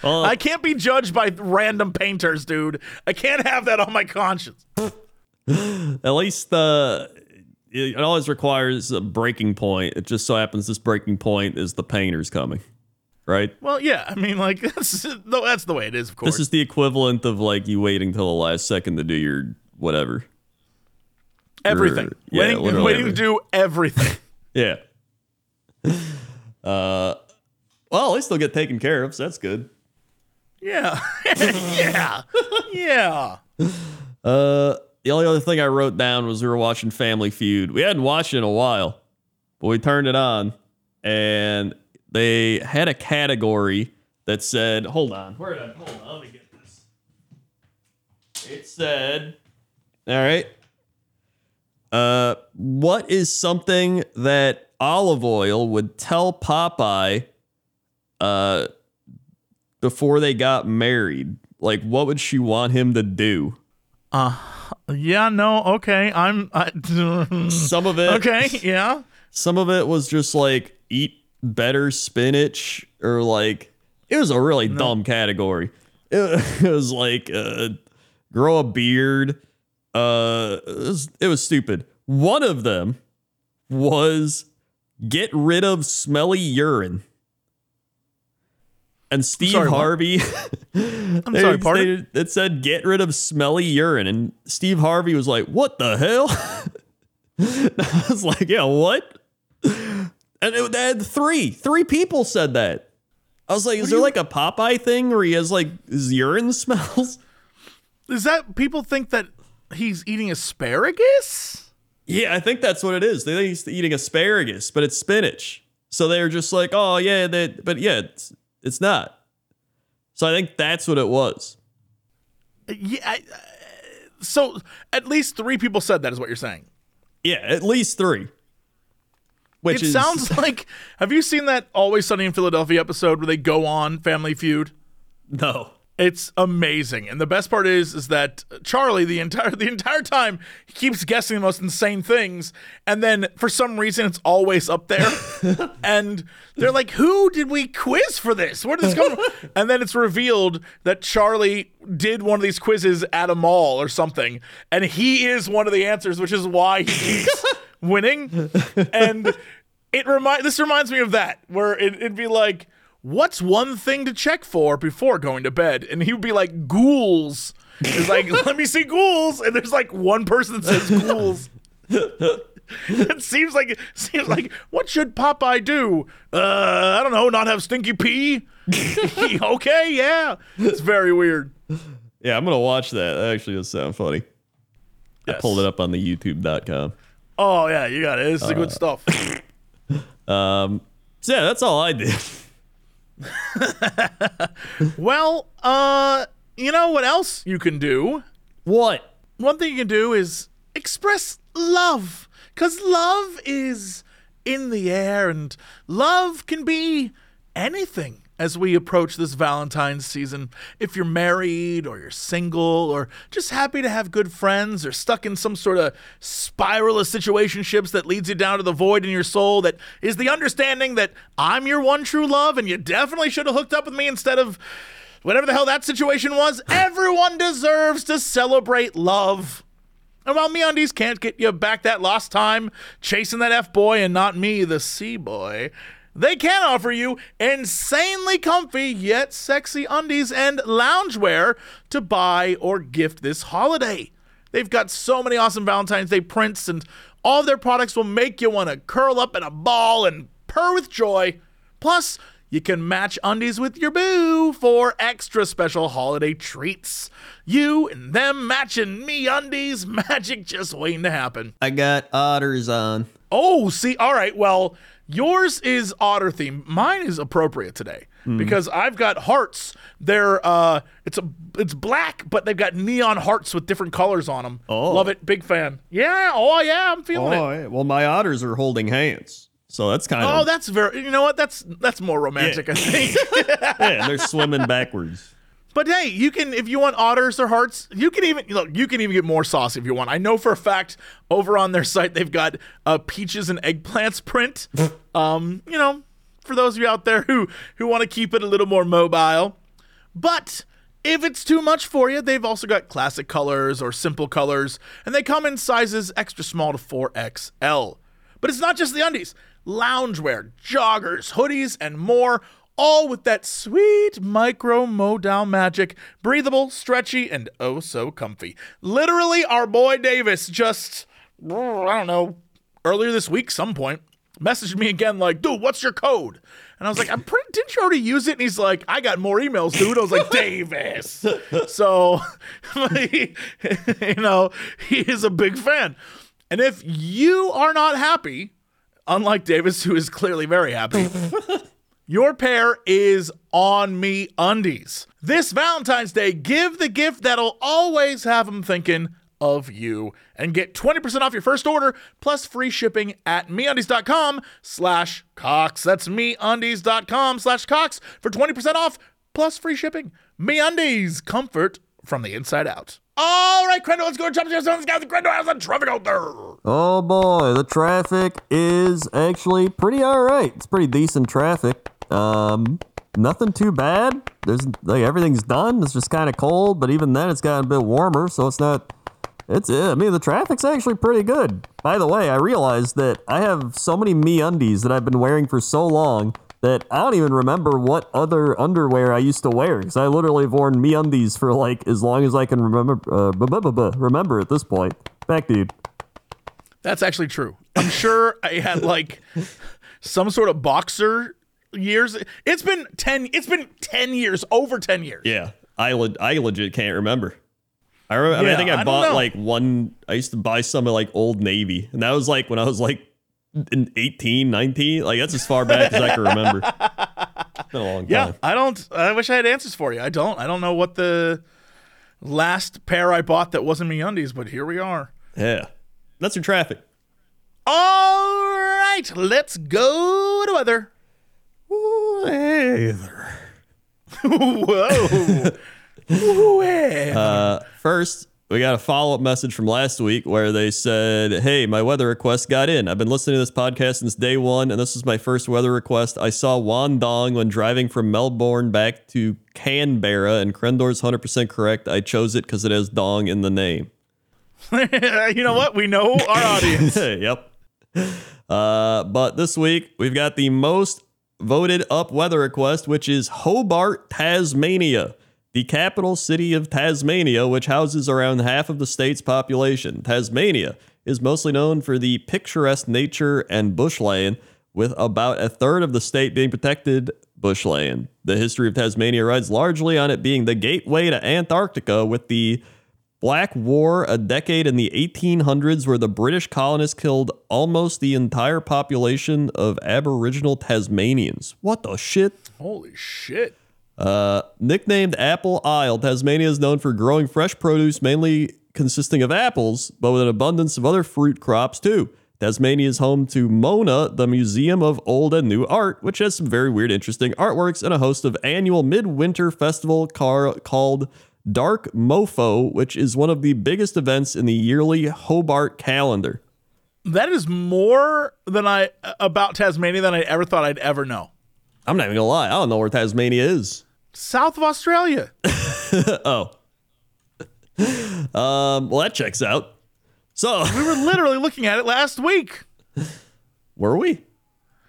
Well, I can't be judged by random painters, dude. I can't have that on my conscience. At least uh, it always requires a breaking point. It just so happens this breaking point is the painters coming, right? Well, yeah. I mean, like that's no, that's the way it is, of course. This is the equivalent of like you waiting till the last second to do your whatever. everything. yeah, waiting, waiting to do everything. Yeah. Uh, well, at least they'll get taken care of, so that's good. yeah, yeah, yeah. Uh, the only other thing I wrote down was we were watching Family Feud. We hadn't watched it in a while, but we turned it on and they had a category that said, hold on, where did I, hold on, let me get this. It said, all right, uh, what is something that Olive Oyl would tell Popeye uh, before they got married? Like, what would she want him to do? Yeah, no, okay. I'm I, Some of it, okay. Yeah, some of it was just like eat better spinach, or like it was a really dumb category. It, it was like uh, grow a beard. Uh, it was, it was stupid. One of them was get rid of smelly urine. And Steve sorry. Harvey, I'm sorry. Pardon. it said get rid of smelly urine, and Steve Harvey was like, "What the hell?" I was like, "Yeah, what?" And it, they had three, three people said that. I was like, "Is there like a Popeye thing where he has like his urine smells?" Is that people think that he's eating asparagus? Yeah, I think that's what it is. They think he's eating asparagus, but it's spinach. So they're just like, "Oh yeah, that," but yeah, it's not. So I think that's what it was. Yeah. I, so at least three people said that is what you're saying. Yeah, at least three. Which it is sounds like. Have you seen that Always Sunny in Philadelphia episode where they go on Family Feud? no. It's amazing, and the best part is is that Charlie the entire the entire time he keeps guessing the most insane things, and then for some reason it's always up there, and they're like, "Who did we quiz for this? Where did this come?" from? And then it's revealed that Charlie did one of these quizzes at a mall or something, and he is one of the answers, which is why he keeps winning, and it remind this reminds me of that where it, it'd be like what's one thing to check for before going to bed? And he would be like ghouls. It's like let me see ghouls. And there's like one person that says ghouls. It seems like seems like what should popeye do? Uh i don't know not have stinky pee? Okay yeah. It's very weird. Yeah, I'm gonna watch that. That actually does sound funny. I pulled it up on the YouTube.com. oh yeah you got it. This is the good stuff. Um, so yeah, that's all I did. well uh you know what else you can do What? one thing you can do is express love because love is in the air and love can be anything as we approach this valentine's season if you're married or you're single or just happy to have good friends or stuck in some sort of spiral of situationships that leads you down to the void in your soul that is the understanding that i'm your one true love and you definitely should have hooked up with me instead of whatever the hell that situation was everyone deserves to celebrate love. And while MeUndies can't get you back that lost time chasing that F boy and not me, the C boy, they can offer you insanely comfy yet sexy undies and loungewear to buy or gift this holiday. They've got so many awesome Valentine's Day prints, and all of their products will make you want to curl up in a ball and purr with joy. Plus, you can match undies with your boo for extra special holiday treats. You and them matching MeUndies, magic just waiting to happen. I got otters on. Oh, see, all right. Well, yours is otter theme. Mine is appropriate today because I've got hearts. They're uh, it's a it's black, but they've got neon hearts with different colors on them. Oh. love it, big fan. Yeah, oh yeah, I'm feeling it. Oh, yeah. well, my otters are holding hands, so that's kind of. Oh, that's very. You know what? That's that's more romantic, I think. yeah. They're swimming backwards. But hey, you can if you want otters or hearts, you can even look. You can even get more sauce if you want. I know for a fact over on their site they've got a peaches and eggplants print. um, you know, for those of you out there who who want to keep it a little more mobile. But if it's too much for you, they've also got classic colors or simple colors, and they come in sizes extra small to 4XL. But it's not just the undies, loungewear, joggers, hoodies, and more, all with that sweet micro modal magic, breathable, stretchy, and oh so comfy. Literally, our boy Davis just, I don't know, earlier this week, some point, messaged me again like, dude, what's your code? And I was like, I'm pretty, didn't you already use it? And he's like, I got more emails, dude. I was like, Davis. So, you know, he is a big fan. And if you are not happy, unlike Davis, who is clearly very happy, your pair is on me undies. This Valentine's Day, give the gift that'll always have them thinking of you and get 20% off your first order plus free shipping at meundies.com slash cox. That's meundies.com slash cox for 20% off plus free shipping. Meundies, comfort from the inside out. All right, Crendor, let's go and jump to Chop Chop Sounds. Guys, Crendor, how's the traffic out there? Oh boy, the traffic is actually pretty alright. It's pretty decent traffic. Um, nothing too bad. There's like everything's done. It's just kind of cold, but even then, it's gotten a bit warmer, so it's not. It's. I mean, the traffic's actually pretty good. By the way, I realized that I have so many MeUndies that I've been wearing for so long that I don't even remember what other underwear I used to wear because I literally have worn MeUndies for like as long as I can remember. Uh, remember at this point. Back, dude. That's actually true. I'm sure I had like some sort of boxer years. It's been 10 it's been 10 years, over 10 years. Yeah, I le- I legit can't remember. I remember. I, mean, I think I I, bought like one. I used to buy some of like Old Navy, and that was like when I was like in 18, 19. Like that's as far back as I can remember. It's been a long Yeah, time. I don't I wish I had answers for you. I don't. I don't know what the last pair I bought that wasn't MeUndies, but here we are. Yeah, that's your traffic. All right, let's go to weather. Whoa. Weather. Uh, first, we got a follow up message from last week where they said, Hey, my weather request got in. I've been listening to this podcast since day one, and this is my first weather request. I saw Wandong when driving from Melbourne back to Canberra, and Crendor's 100% correct. I chose it because it has dong in the name. you know what? We know our audience. yep. Uh, but this week, we've got the most voted up weather request, which is Hobart, Tasmania, the capital city of Tasmania, which houses around half of the state's population. Tasmania is mostly known for the picturesque nature and bushland, with about a third of the state being protected bushland. The history of Tasmania rides largely on it being the gateway to Antarctica, with the Black War, a decade in the 1800s where the British colonists killed almost the entire population of Aboriginal Tasmanians. What the shit? Holy shit. Uh, nicknamed Apple Isle, Tasmania is known for growing fresh produce mainly consisting of apples, but with an abundance of other fruit crops too. Tasmania is home to Mona, the Museum of Old and New Art, which has some very weird, interesting artworks and a host of annual midwinter festival car- called Dark Mofo, which is one of the biggest events in the yearly Hobart calendar. That is more than I about Tasmania than I ever thought I'd ever know. I'm not even gonna lie, I don't know where Tasmania is. South of Australia. oh. um, well, that checks out. So, We were literally looking at it last week. were we?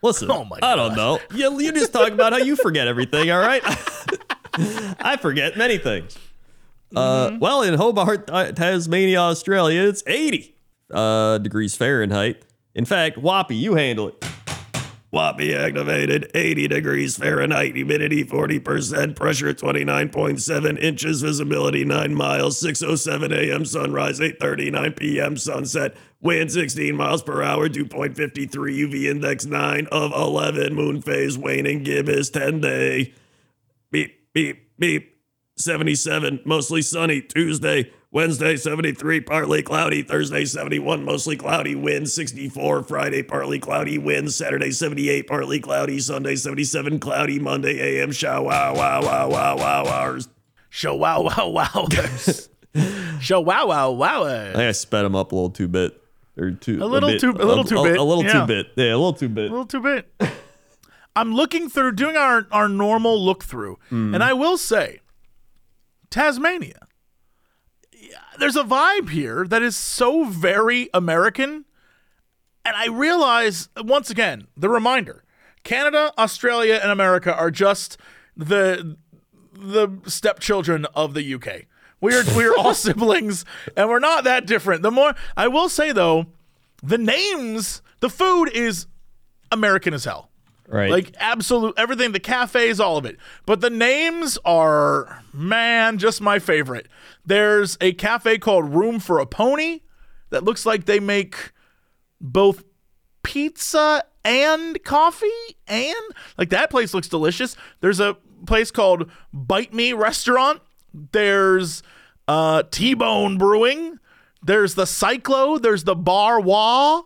Listen, Oh my I don't know. You, you just talk about how you forget everything, all right? I forget many things. Uh, well, in Hobart, uh, Tasmania, Australia, it's 80 uh, degrees Fahrenheit. In fact, Whoppy, you handle it. Whoppy activated, 80 degrees Fahrenheit, humidity 40%, pressure 29.7 inches, visibility 9 miles, 6.07 a.m. sunrise, 8.39 p.m. sunset, wind 16 miles per hour, 2.53 UV index 9 of 11, moon phase waning, gibbous 10 day. Beep, beep, beep. 77, mostly sunny. Tuesday, Wednesday, 73, partly cloudy. Thursday, 71, mostly cloudy. Wind 64. Friday, partly cloudy. Wind Saturday, 78, partly cloudy. Sunday, 77, cloudy. Monday, AM shower. Wow, wow, wow, wow, wow, hours. Show wow wow wow. Show wow wow wow. I think I sped him up a little too bit. Or too A little bit- too- a little too bit, A, little yeah. too bit. Yeah, a little too bit, A little too bit. I'm looking through doing our our normal look through, mm. and I will say, Tasmania. There's a vibe here that is so very American, and I realize once again the reminder: Canada, Australia, and America are just the the stepchildren of the UK. We're we're all siblings, and we're not that different. The more I will say though, the names, the food is American as hell. Right. Like absolute everything, the cafes, all of it. But the names are man, just my favorite. There's a cafe called Room for a Pony that looks like they make both pizza and coffee and like that place looks delicious. There's a place called Bite Me Restaurant. There's uh T-Bone Brewing. There's the Cyclo, there's the Bar Wah.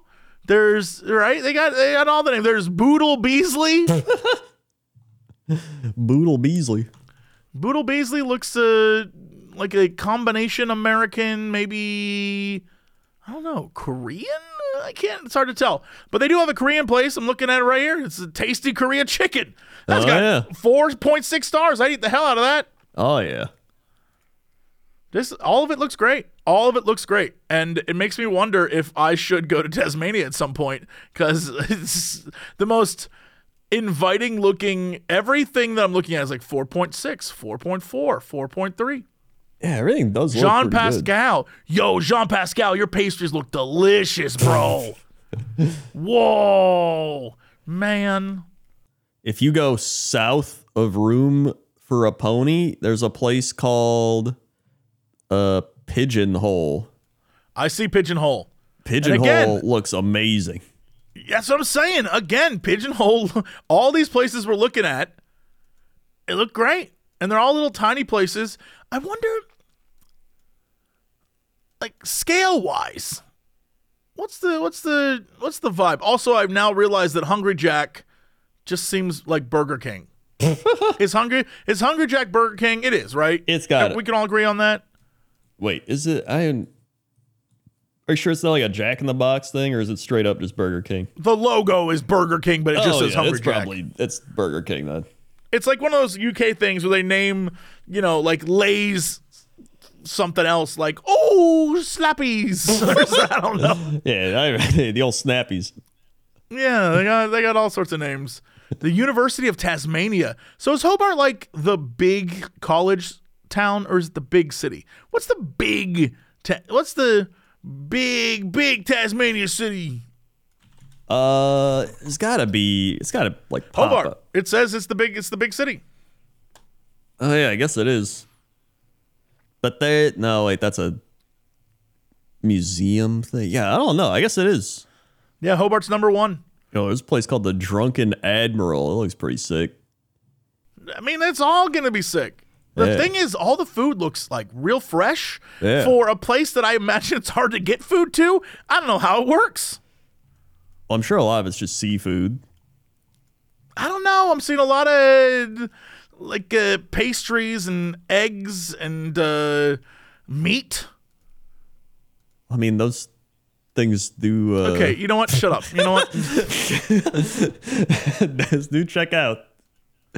There's right, they got they got all the names. There's Boodle Beasley. Boodle Beasley. Boodle Beasley looks uh, like a combination American, maybe I don't know, Korean. I can't. It's hard to tell. But they do have a Korean place. I'm looking at it right here. It's a tasty Korea chicken. That's Oh, got yeah. 4.6 stars. I eat the hell out of that. Oh yeah. This all of it looks great. All of it looks great, and it makes me wonder if I should go to Tasmania at some point because it's the most inviting looking. Everything that I'm looking at is like 4.6, 4.4, 4.3. Yeah, everything does look Jean pretty good. Pascal, yo, Jean Pascal, your pastries look delicious, bro. Whoa, man. If you go south of Room for a Pony, there's a place called uh Pigeonhole. I see Pigeonhole. Pigeonhole again- looks amazing. That's what I'm saying. Again, Pigeonhole, all these places we're looking at, it look great. And they're all little tiny places. I wonder, like scale wise, what's the what's the what's the vibe? Also, I've now realized that Hungry Jack just seems like Burger King. is Hungry is Hungry Jack Burger King? It is, right? It's got We it. can all agree on that. Wait, is it I am are you sure it's not like a Jack in the Box thing, or is it straight up just Burger King? The logo is Burger King, but it just oh, says yeah, Hungry it's Jack. probably it's Burger King then. It's like one of those UK things where they name, you know, like Lay's something else, like oh slappies. I don't know. Yeah, I, the old snappies. Yeah, they got they got all sorts of names. The University of Tasmania. So is Hobart like the big college town, or is it the big city? What's the big? Ta- what's the big big Tasmania city? Uh, it's gotta be. It's gotta like pop Hobart. up. It says it's the big. It's the big city. Oh yeah, I guess it is. But they no wait, that's a museum thing. Yeah, I don't know. I guess it is. Yeah, Hobart's number one. You know, there's a place called the Drunken Admiral. It looks pretty sick. I mean, it's all gonna be sick. The Yeah. thing is, all the food looks like real fresh Yeah. for a place that I imagine it's hard to get food to. I don't know how it works. Well, I'm sure a lot of it's just seafood. I don't know. I'm seeing a lot of like uh, pastries and eggs and uh, meat. I mean, those things do. Uh, Okay, you know what? Shut up. You know what? those do check out.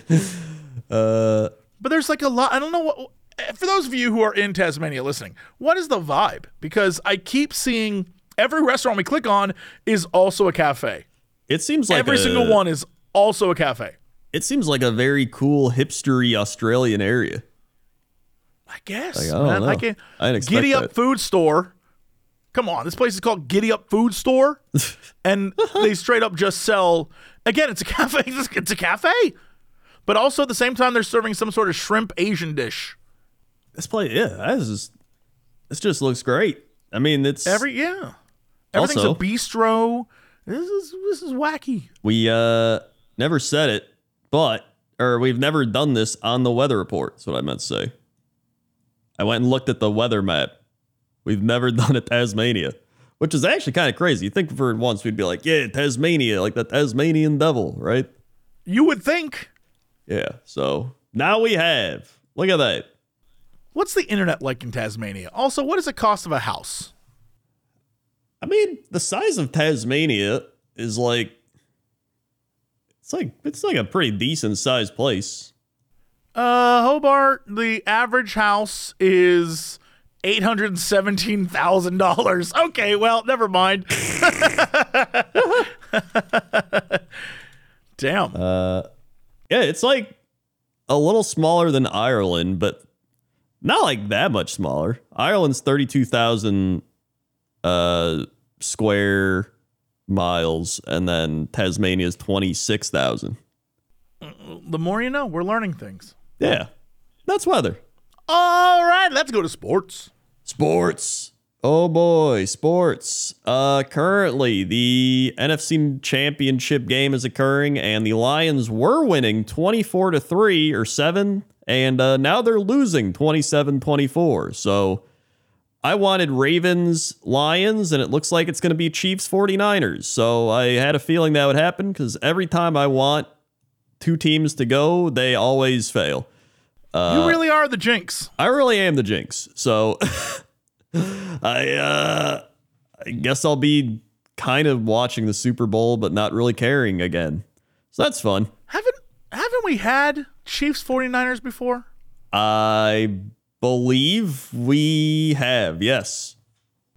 But there's like a lot. I don't know what. For those of you who are in Tasmania listening, what is the vibe? Because I keep seeing every restaurant we click on is also a cafe. It seems like every a- single one is also a cafe. It seems like a very cool hipstery Australian area. I guess. Like, I don't man. know. I can I Giddy Up that. Food Store. Come on, this place is called Giddy Up Food Store, and they straight up just sell. Again, it's a cafe. It's a cafe, but also at the same time they're serving some sort of shrimp Asian dish. This place, yeah, this is. This just looks great. I mean, it's Every yeah, everything's Also- a bistro. This is this is wacky. we uh never said it, but or we've never done this on the weather report. That's what I meant to say. I went and looked at the weather map. We've never done it Tasmania, which is actually kind of crazy. You think for once we'd be like, yeah, Tasmania, like the Tasmanian devil, right? You would think. Yeah. So now we have. Look at that. What's the internet like in Tasmania? Also, what is the cost of a house? I mean, the size of Tasmania is like it's like it's like a pretty decent sized place. Uh, Hobart, the average house is eight hundred seventeen thousand dollars. Okay, well, never mind. Damn. Yeah, it's like a little smaller than Ireland, but not like that much smaller. Ireland's thirty two thousand uh square miles, and then Tasmania's 26,000. The more you know, we're learning things. Yeah, that's weather. All right, let's go to sports. Sports. Oh boy, sports. Uh currently the NFC Championship game is occurring and the Lions were winning 24 to 3 or 7 and uh, now they're losing 27-24. So I wanted Ravens Lions and it looks like it's going to be Chiefs 49ers. So I had a feeling that would happen cuz every time I want two teams to go, they always fail. Uh, you really are the jinx. I really am the jinx. So I uh I guess I'll be kind of watching the Super Bowl but not really caring again. So that's fun. Haven't haven't we had Chiefs 49ers before? I believe we have. Yes.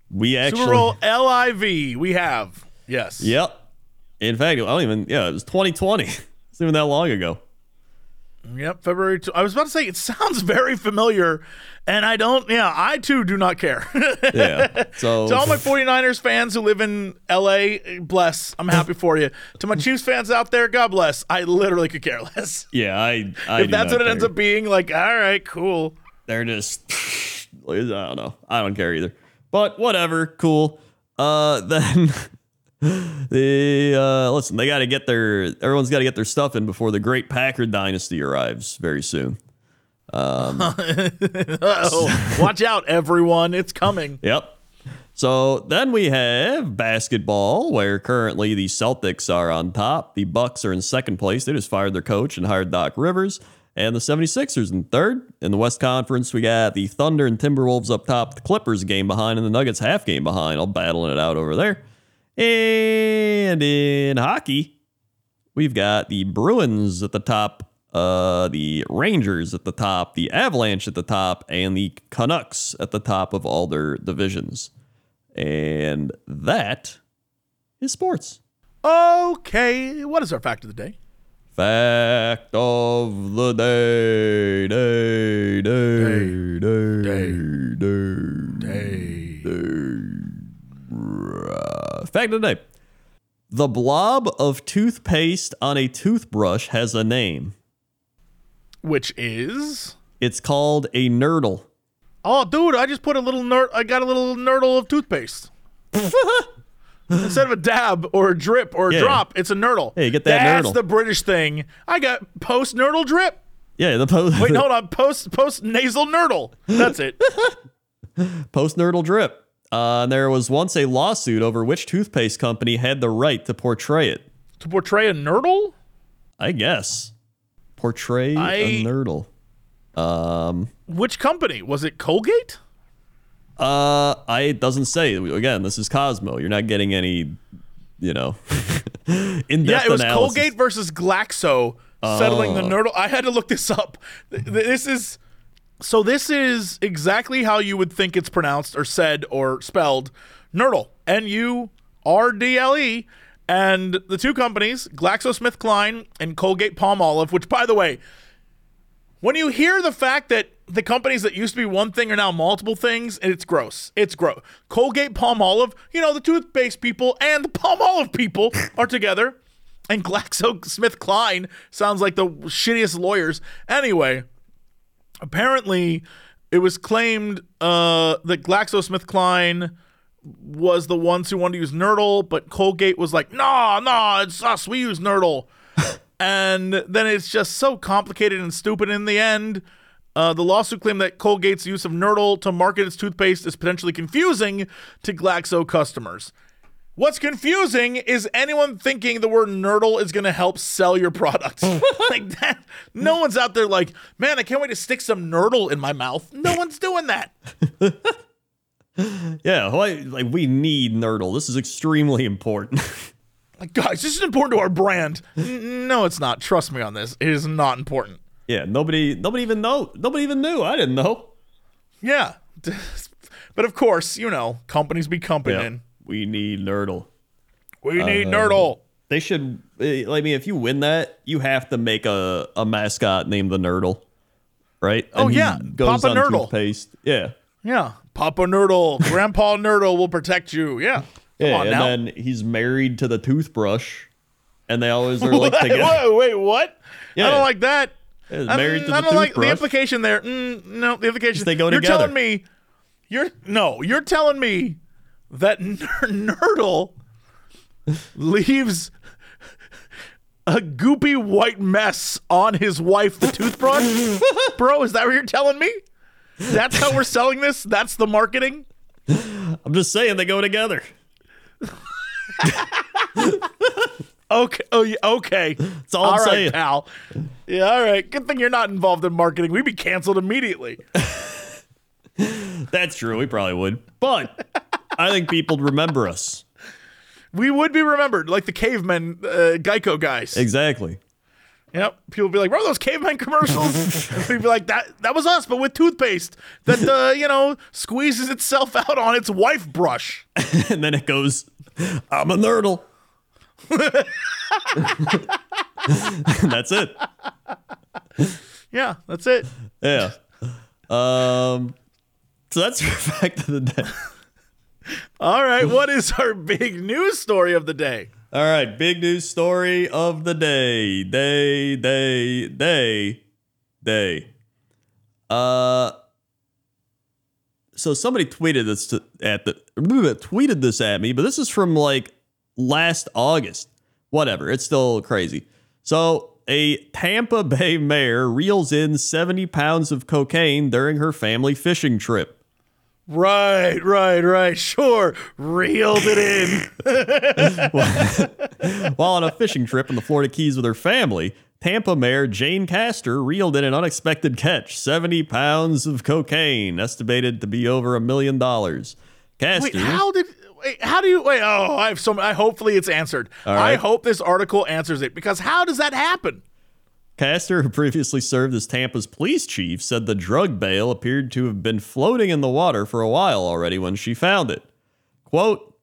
We actually Super Bowl LIV. We have. Yes. Yep. In fact, I don't even yeah, it was 2020. It's even that long ago. Yep. February. Two, I was about to say it sounds very familiar, and I don't. Yeah, I too do not care. Yeah. So to all my 49ers fans who live in LA, bless. I'm happy for you. To my Chiefs fans out there, God bless. I literally could care less. yeah, I, I if that's what it ends up being, like, all right, cool. they're just I don't know. I don't care either. But whatever, cool. Uh then the uh listen, they got to get their everyone's got to get their stuff in before the great Packard dynasty arrives very soon. Oh, watch out, everyone. It's coming. Yep. So then we have basketball, where currently the Celtics are on top. The Bucks are in second place. They just fired their coach and hired Doc Rivers. And the 76ers in third. In the West Conference, we got the Thunder and Timberwolves up top. The Clippers game behind, and the Nuggets half game behind, all battling it out over there. And in hockey, we've got the Bruins at the top, uh, the Rangers at the top, the Avalanche at the top, and the Canucks at the top of all their divisions. And that is sports. Okay, what is our fact of the day? Fact of the day, day, day, day, day, Hey. Uh, fact of the day. The blob of toothpaste on a toothbrush has a name. Which is. It's called a nurdle. Oh, dude, I just put a little nerd. I got a little nurdle of toothpaste. Instead of a dab or a drip or a Yeah. drop, it's a nurdle. Hey, get that nurdle. That's nurdle. the British thing. I got post nurdle drip. Yeah, the post Wait, hold on. Post post nasal nurdle. That's it. post nurdle drip. Uh, there was once a lawsuit over which toothpaste company had the right to portray it. to portray a nurdle? I guess portray I- a nurdle. Um, Which company? Was it Colgate? uh, I it doesn't say. Again, this is Cosmo. You're not getting any, you know, in depth Yeah, it was analysis. Colgate versus Glaxo settling the nurdle. I had to look this up. This is so this is exactly how you would think it's pronounced or said or spelled. Nurdle. N U R D L E. And the two companies, GlaxoSmithKline and Colgate Palmolive, which by the way, when you hear the fact that the companies that used to be one thing are now multiple things, it's gross. It's gross. Colgate Palmolive, you know, the toothpaste people and the Palmolive people are together. And GlaxoSmithKline sounds like the shittiest lawyers. Anyway, apparently it was claimed uh, that GlaxoSmithKline was the ones who wanted to use Nurdle, but Colgate was like, nah, nah, it's us. We use Nurdle. and then it's just so complicated and stupid in the end. Uh, the lawsuit claimed that Colgate's use of Nurdle to market its toothpaste is potentially confusing to Glaxo customers. What's confusing is anyone thinking the word nurdle is going to help sell your product. like that. No one's out there like, man, I can't wait to stick some nurdle in my mouth. No one's doing that. Yeah, like, like we need nurdle. This is extremely important. Like, guys, this is important to our brand. N- no, it's not. Trust me on this. It is not important. yeah, nobody, nobody even know. Nobody even knew. I didn't know. Yeah. But of course, you know, companies be company. Yeah, we need nurdle. We need nurdle. They should. eh, I mean, if you win that, you have to make a, a mascot named the Nurdle, right? Oh, he yeah, goes Papa on Nurdle. toothpaste. Yeah, Yeah. Papa Nurdle, Grandpa Nurdle will protect you. Yeah. Yeah, on and now. then he's married to the toothbrush, and they always are like Wait, together. wait, wait, what? Yeah. I don't like that. Yeah, I, married to I the don't like the implication there. Mm, no, the implication. They go you're together. telling me, you're no, you're telling me that Nurdle leaves a goopy white mess on his wife, the toothbrush. Bro, is that what you're telling me? That's how we're selling this. That's the marketing. I'm just saying they go together. Okay. Oh, okay. That's all I'm All right, saying. pal. Yeah, all right. Good thing you're not involved in marketing. We'd be canceled immediately. That's true. We probably would, but I think people'd remember us We would be remembered like the cavemen uh, Geico guys. exactly. Yep. People would be like, "Remember those caveman commercials?" and we'd be like, "That that was us, but with toothpaste that uh, you know squeezes itself out on its wife brush." and then it goes, "I'm a nurdle." That's it. Yeah, that's it. Yeah. Um. So that's your fact of the day. All right. What is our big news story of the day? All right, big news story of the day. Day, day, day, day. Uh so somebody tweeted this to, at the tweeted this at me, but this is from like last August. Whatever, it's still crazy. So a Tampa Bay mayor reels in 70 pounds of cocaine during her family fishing trip. Right, right, right. Sure, reeled it in. While on a fishing trip in the Florida Keys with her family, Tampa Mayor Jane Castor reeled in an unexpected catch 70 pounds of cocaine, estimated to be over a million dollars. Castor. Wait, how did? Wait, how do you? Wait, oh, I have some. I hopefully it's answered. All I hope this article answers it because how does that happen? Castor, who previously served as Tampa's police chief, said the drug bale appeared to have been floating in the water for a while already when she found it. Quote,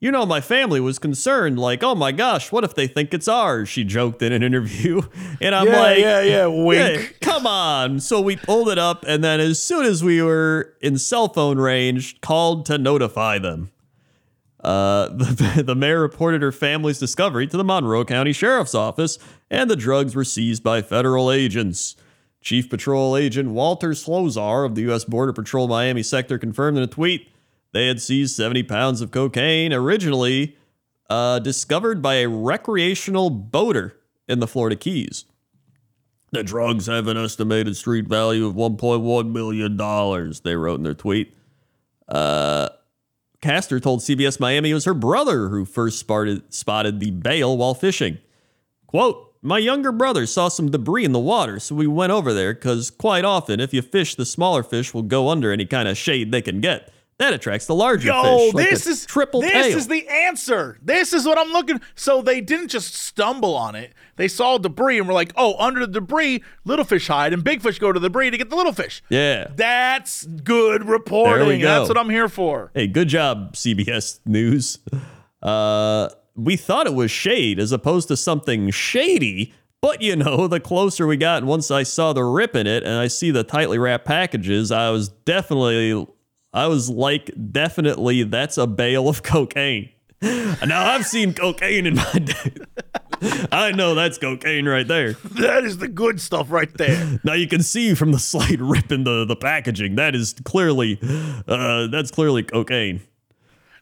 You know, my family was concerned, like, oh my gosh, what if they think it's ours? She joked in an interview. And I'm yeah, like, yeah, yeah. Wink. Hey, come on. So we pulled it up, and then as soon as we were in cell phone range, called to notify them. Uh, the, the mayor reported her family's discovery to the Monroe County Sheriff's Office, and the drugs were seized by federal agents. Chief Patrol Agent Walter Slosar of the U.S. Border Patrol Miami sector confirmed in a tweet they had seized 70 pounds of cocaine, originally uh, discovered by a recreational boater in the Florida Keys. The drugs have an estimated street value of $1.1 million, they wrote in their tweet. Uh, Castor told CBS Miami it was her brother who first spotted, spotted the bale while fishing. Quote, my younger brother saw some debris in the water, so we went over there because quite often, if you fish, the smaller fish will go under any kind of shade they can get. That attracts the larger Yo, fish. like this a is triple This tail. is the answer. This is what I'm looking. So they didn't just stumble on it. They saw debris and were like, "Oh, under the debris, little fish hide, and big fish go to the debris to get the little fish." yeah. That's good reporting. Go. That's what I'm here for. Hey, good job, CBS News. Uh, we thought it was shade as opposed to something shady, but you know, the closer we got, and once I saw the rip in it and I see the tightly wrapped packages, I was definitely, I was like, definitely, that's a bale of cocaine. Now I've seen cocaine in my day. I know that's cocaine right there. That is the good stuff right there. Now you can see from the slight rip in the, the packaging that is clearly, uh, that's clearly cocaine.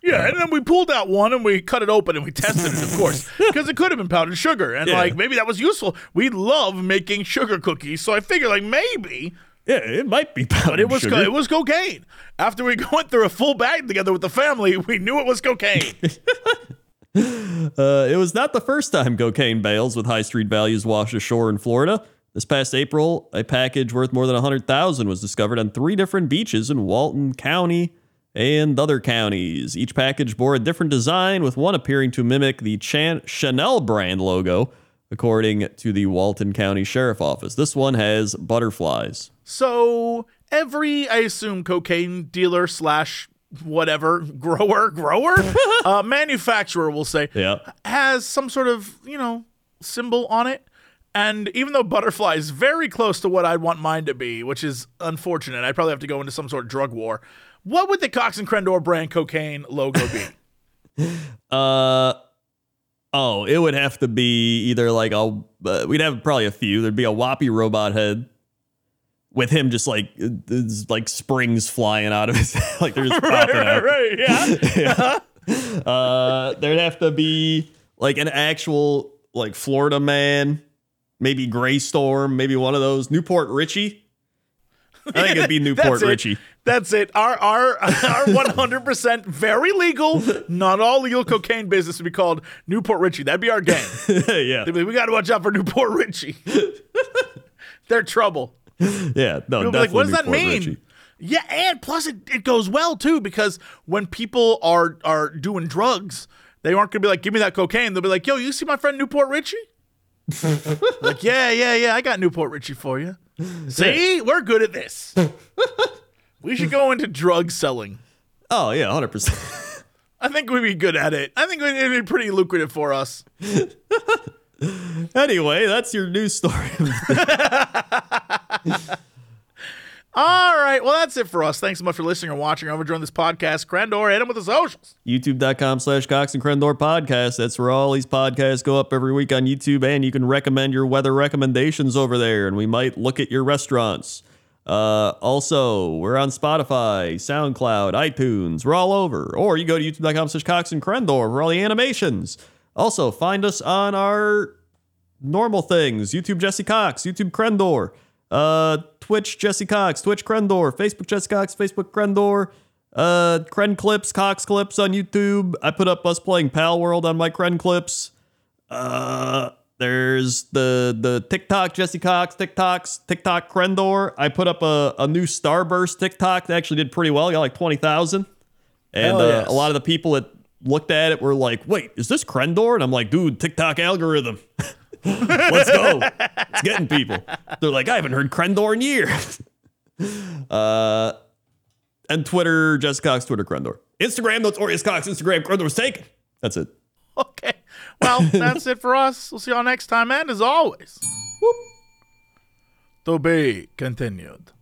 Yeah, and then we pulled out one and we cut it open and we tested it, of course, because it could have been powdered sugar, and Yeah. like maybe that was useful. We love making sugar cookies, so I figured like maybe, Yeah, it might be powdered but it was sugar. co- it was cocaine. After we went through a full bag together with the family, we knew it was cocaine. Uh, it was not the first time cocaine bales with high street values washed ashore in Florida. This past April, a package worth more than 100000 was discovered on three different beaches in Walton County and other counties. Each package bore a different design, with one appearing to mimic the Chan- Chanel brand logo, according to the Walton County Sheriff Office. This one has butterflies. so every, I assume, cocaine dealer slash whatever grower grower uh, manufacturer will say Yeah. has some sort of you know symbol on it and even though butterfly is very close to what i'd want mine to be which is unfortunate i'd probably have to go into some sort of drug war what would the cox and crendor brand cocaine logo be Uh oh, it would have to be either like a uh, we'd have probably a few. There'd be a Whoppy robot head with him just like uh, like springs flying out of his like they're just popping out. right, yeah. Uh, there'd have to be like an actual like Florida man, maybe Gray Storm, maybe one of those New Port Richey. I think it'd be Newport That's it. Richie. That's it. Our our our one hundred percent very legal, not all legal cocaine business would be called New Port Richey. That'd be our gang. yeah, be, we got to watch out for New Port Richey. They're trouble. yeah. No, definitely like, what does that Newport mean? Richie. Yeah, and plus it, it goes well too because when people are are doing drugs, they aren't gonna be like, "Give me that cocaine." They'll be like, "Yo, you see my friend New Port Richey?" like, yeah, yeah, yeah, I got New Port Richey for you. See, we're good at this. we should go into drug selling. Oh yeah, hundred percent. I think we'd be good at it. I think it'd be pretty lucrative for us. Anyway, that's your news story. All right, well, that's it for us. Thanks so much for listening or watching or enjoying this podcast. Crendor, hit him with the socials. YouTube.com slash Cox and Crendor podcast. That's where all these podcasts go up every week on YouTube, and you can recommend your weather recommendations over there, and we might look at your restaurants. Uh, also, we're on Spotify, SoundCloud, iTunes. We're all over. Or you go to youtube.com slash Cox and Crendor for all the animations. Also, find us on our normal things YouTube Jesse Cox, YouTube Crendor, uh, Twitch Jesse Cox, Twitch Crendor, Facebook Jesse Cox, Facebook Crendor, uh, Cren Clips, Cox Clips on YouTube. I put up us playing Palworld on my Cren Clips. Uh, there's the the TikTok Jesse Cox, TikToks, TikTok Crendor. I put up a, a new Starburst TikTok that actually did pretty well. Got like 20,000. And Hell uh, yes. a lot of the people that looked at it were like, wait, is this Crendor? And I'm like, dude, TikTok algorithm. Let's go. It's getting people. They're like, I haven't heard Crendor in years. uh, and Twitter, Jess Cox, Twitter, Crendor. Instagram, Notorious Cox, Instagram, Crendor was taken. That's it. Okay. Well, that's it for us. We'll see y'all next time. And as always, to be continued.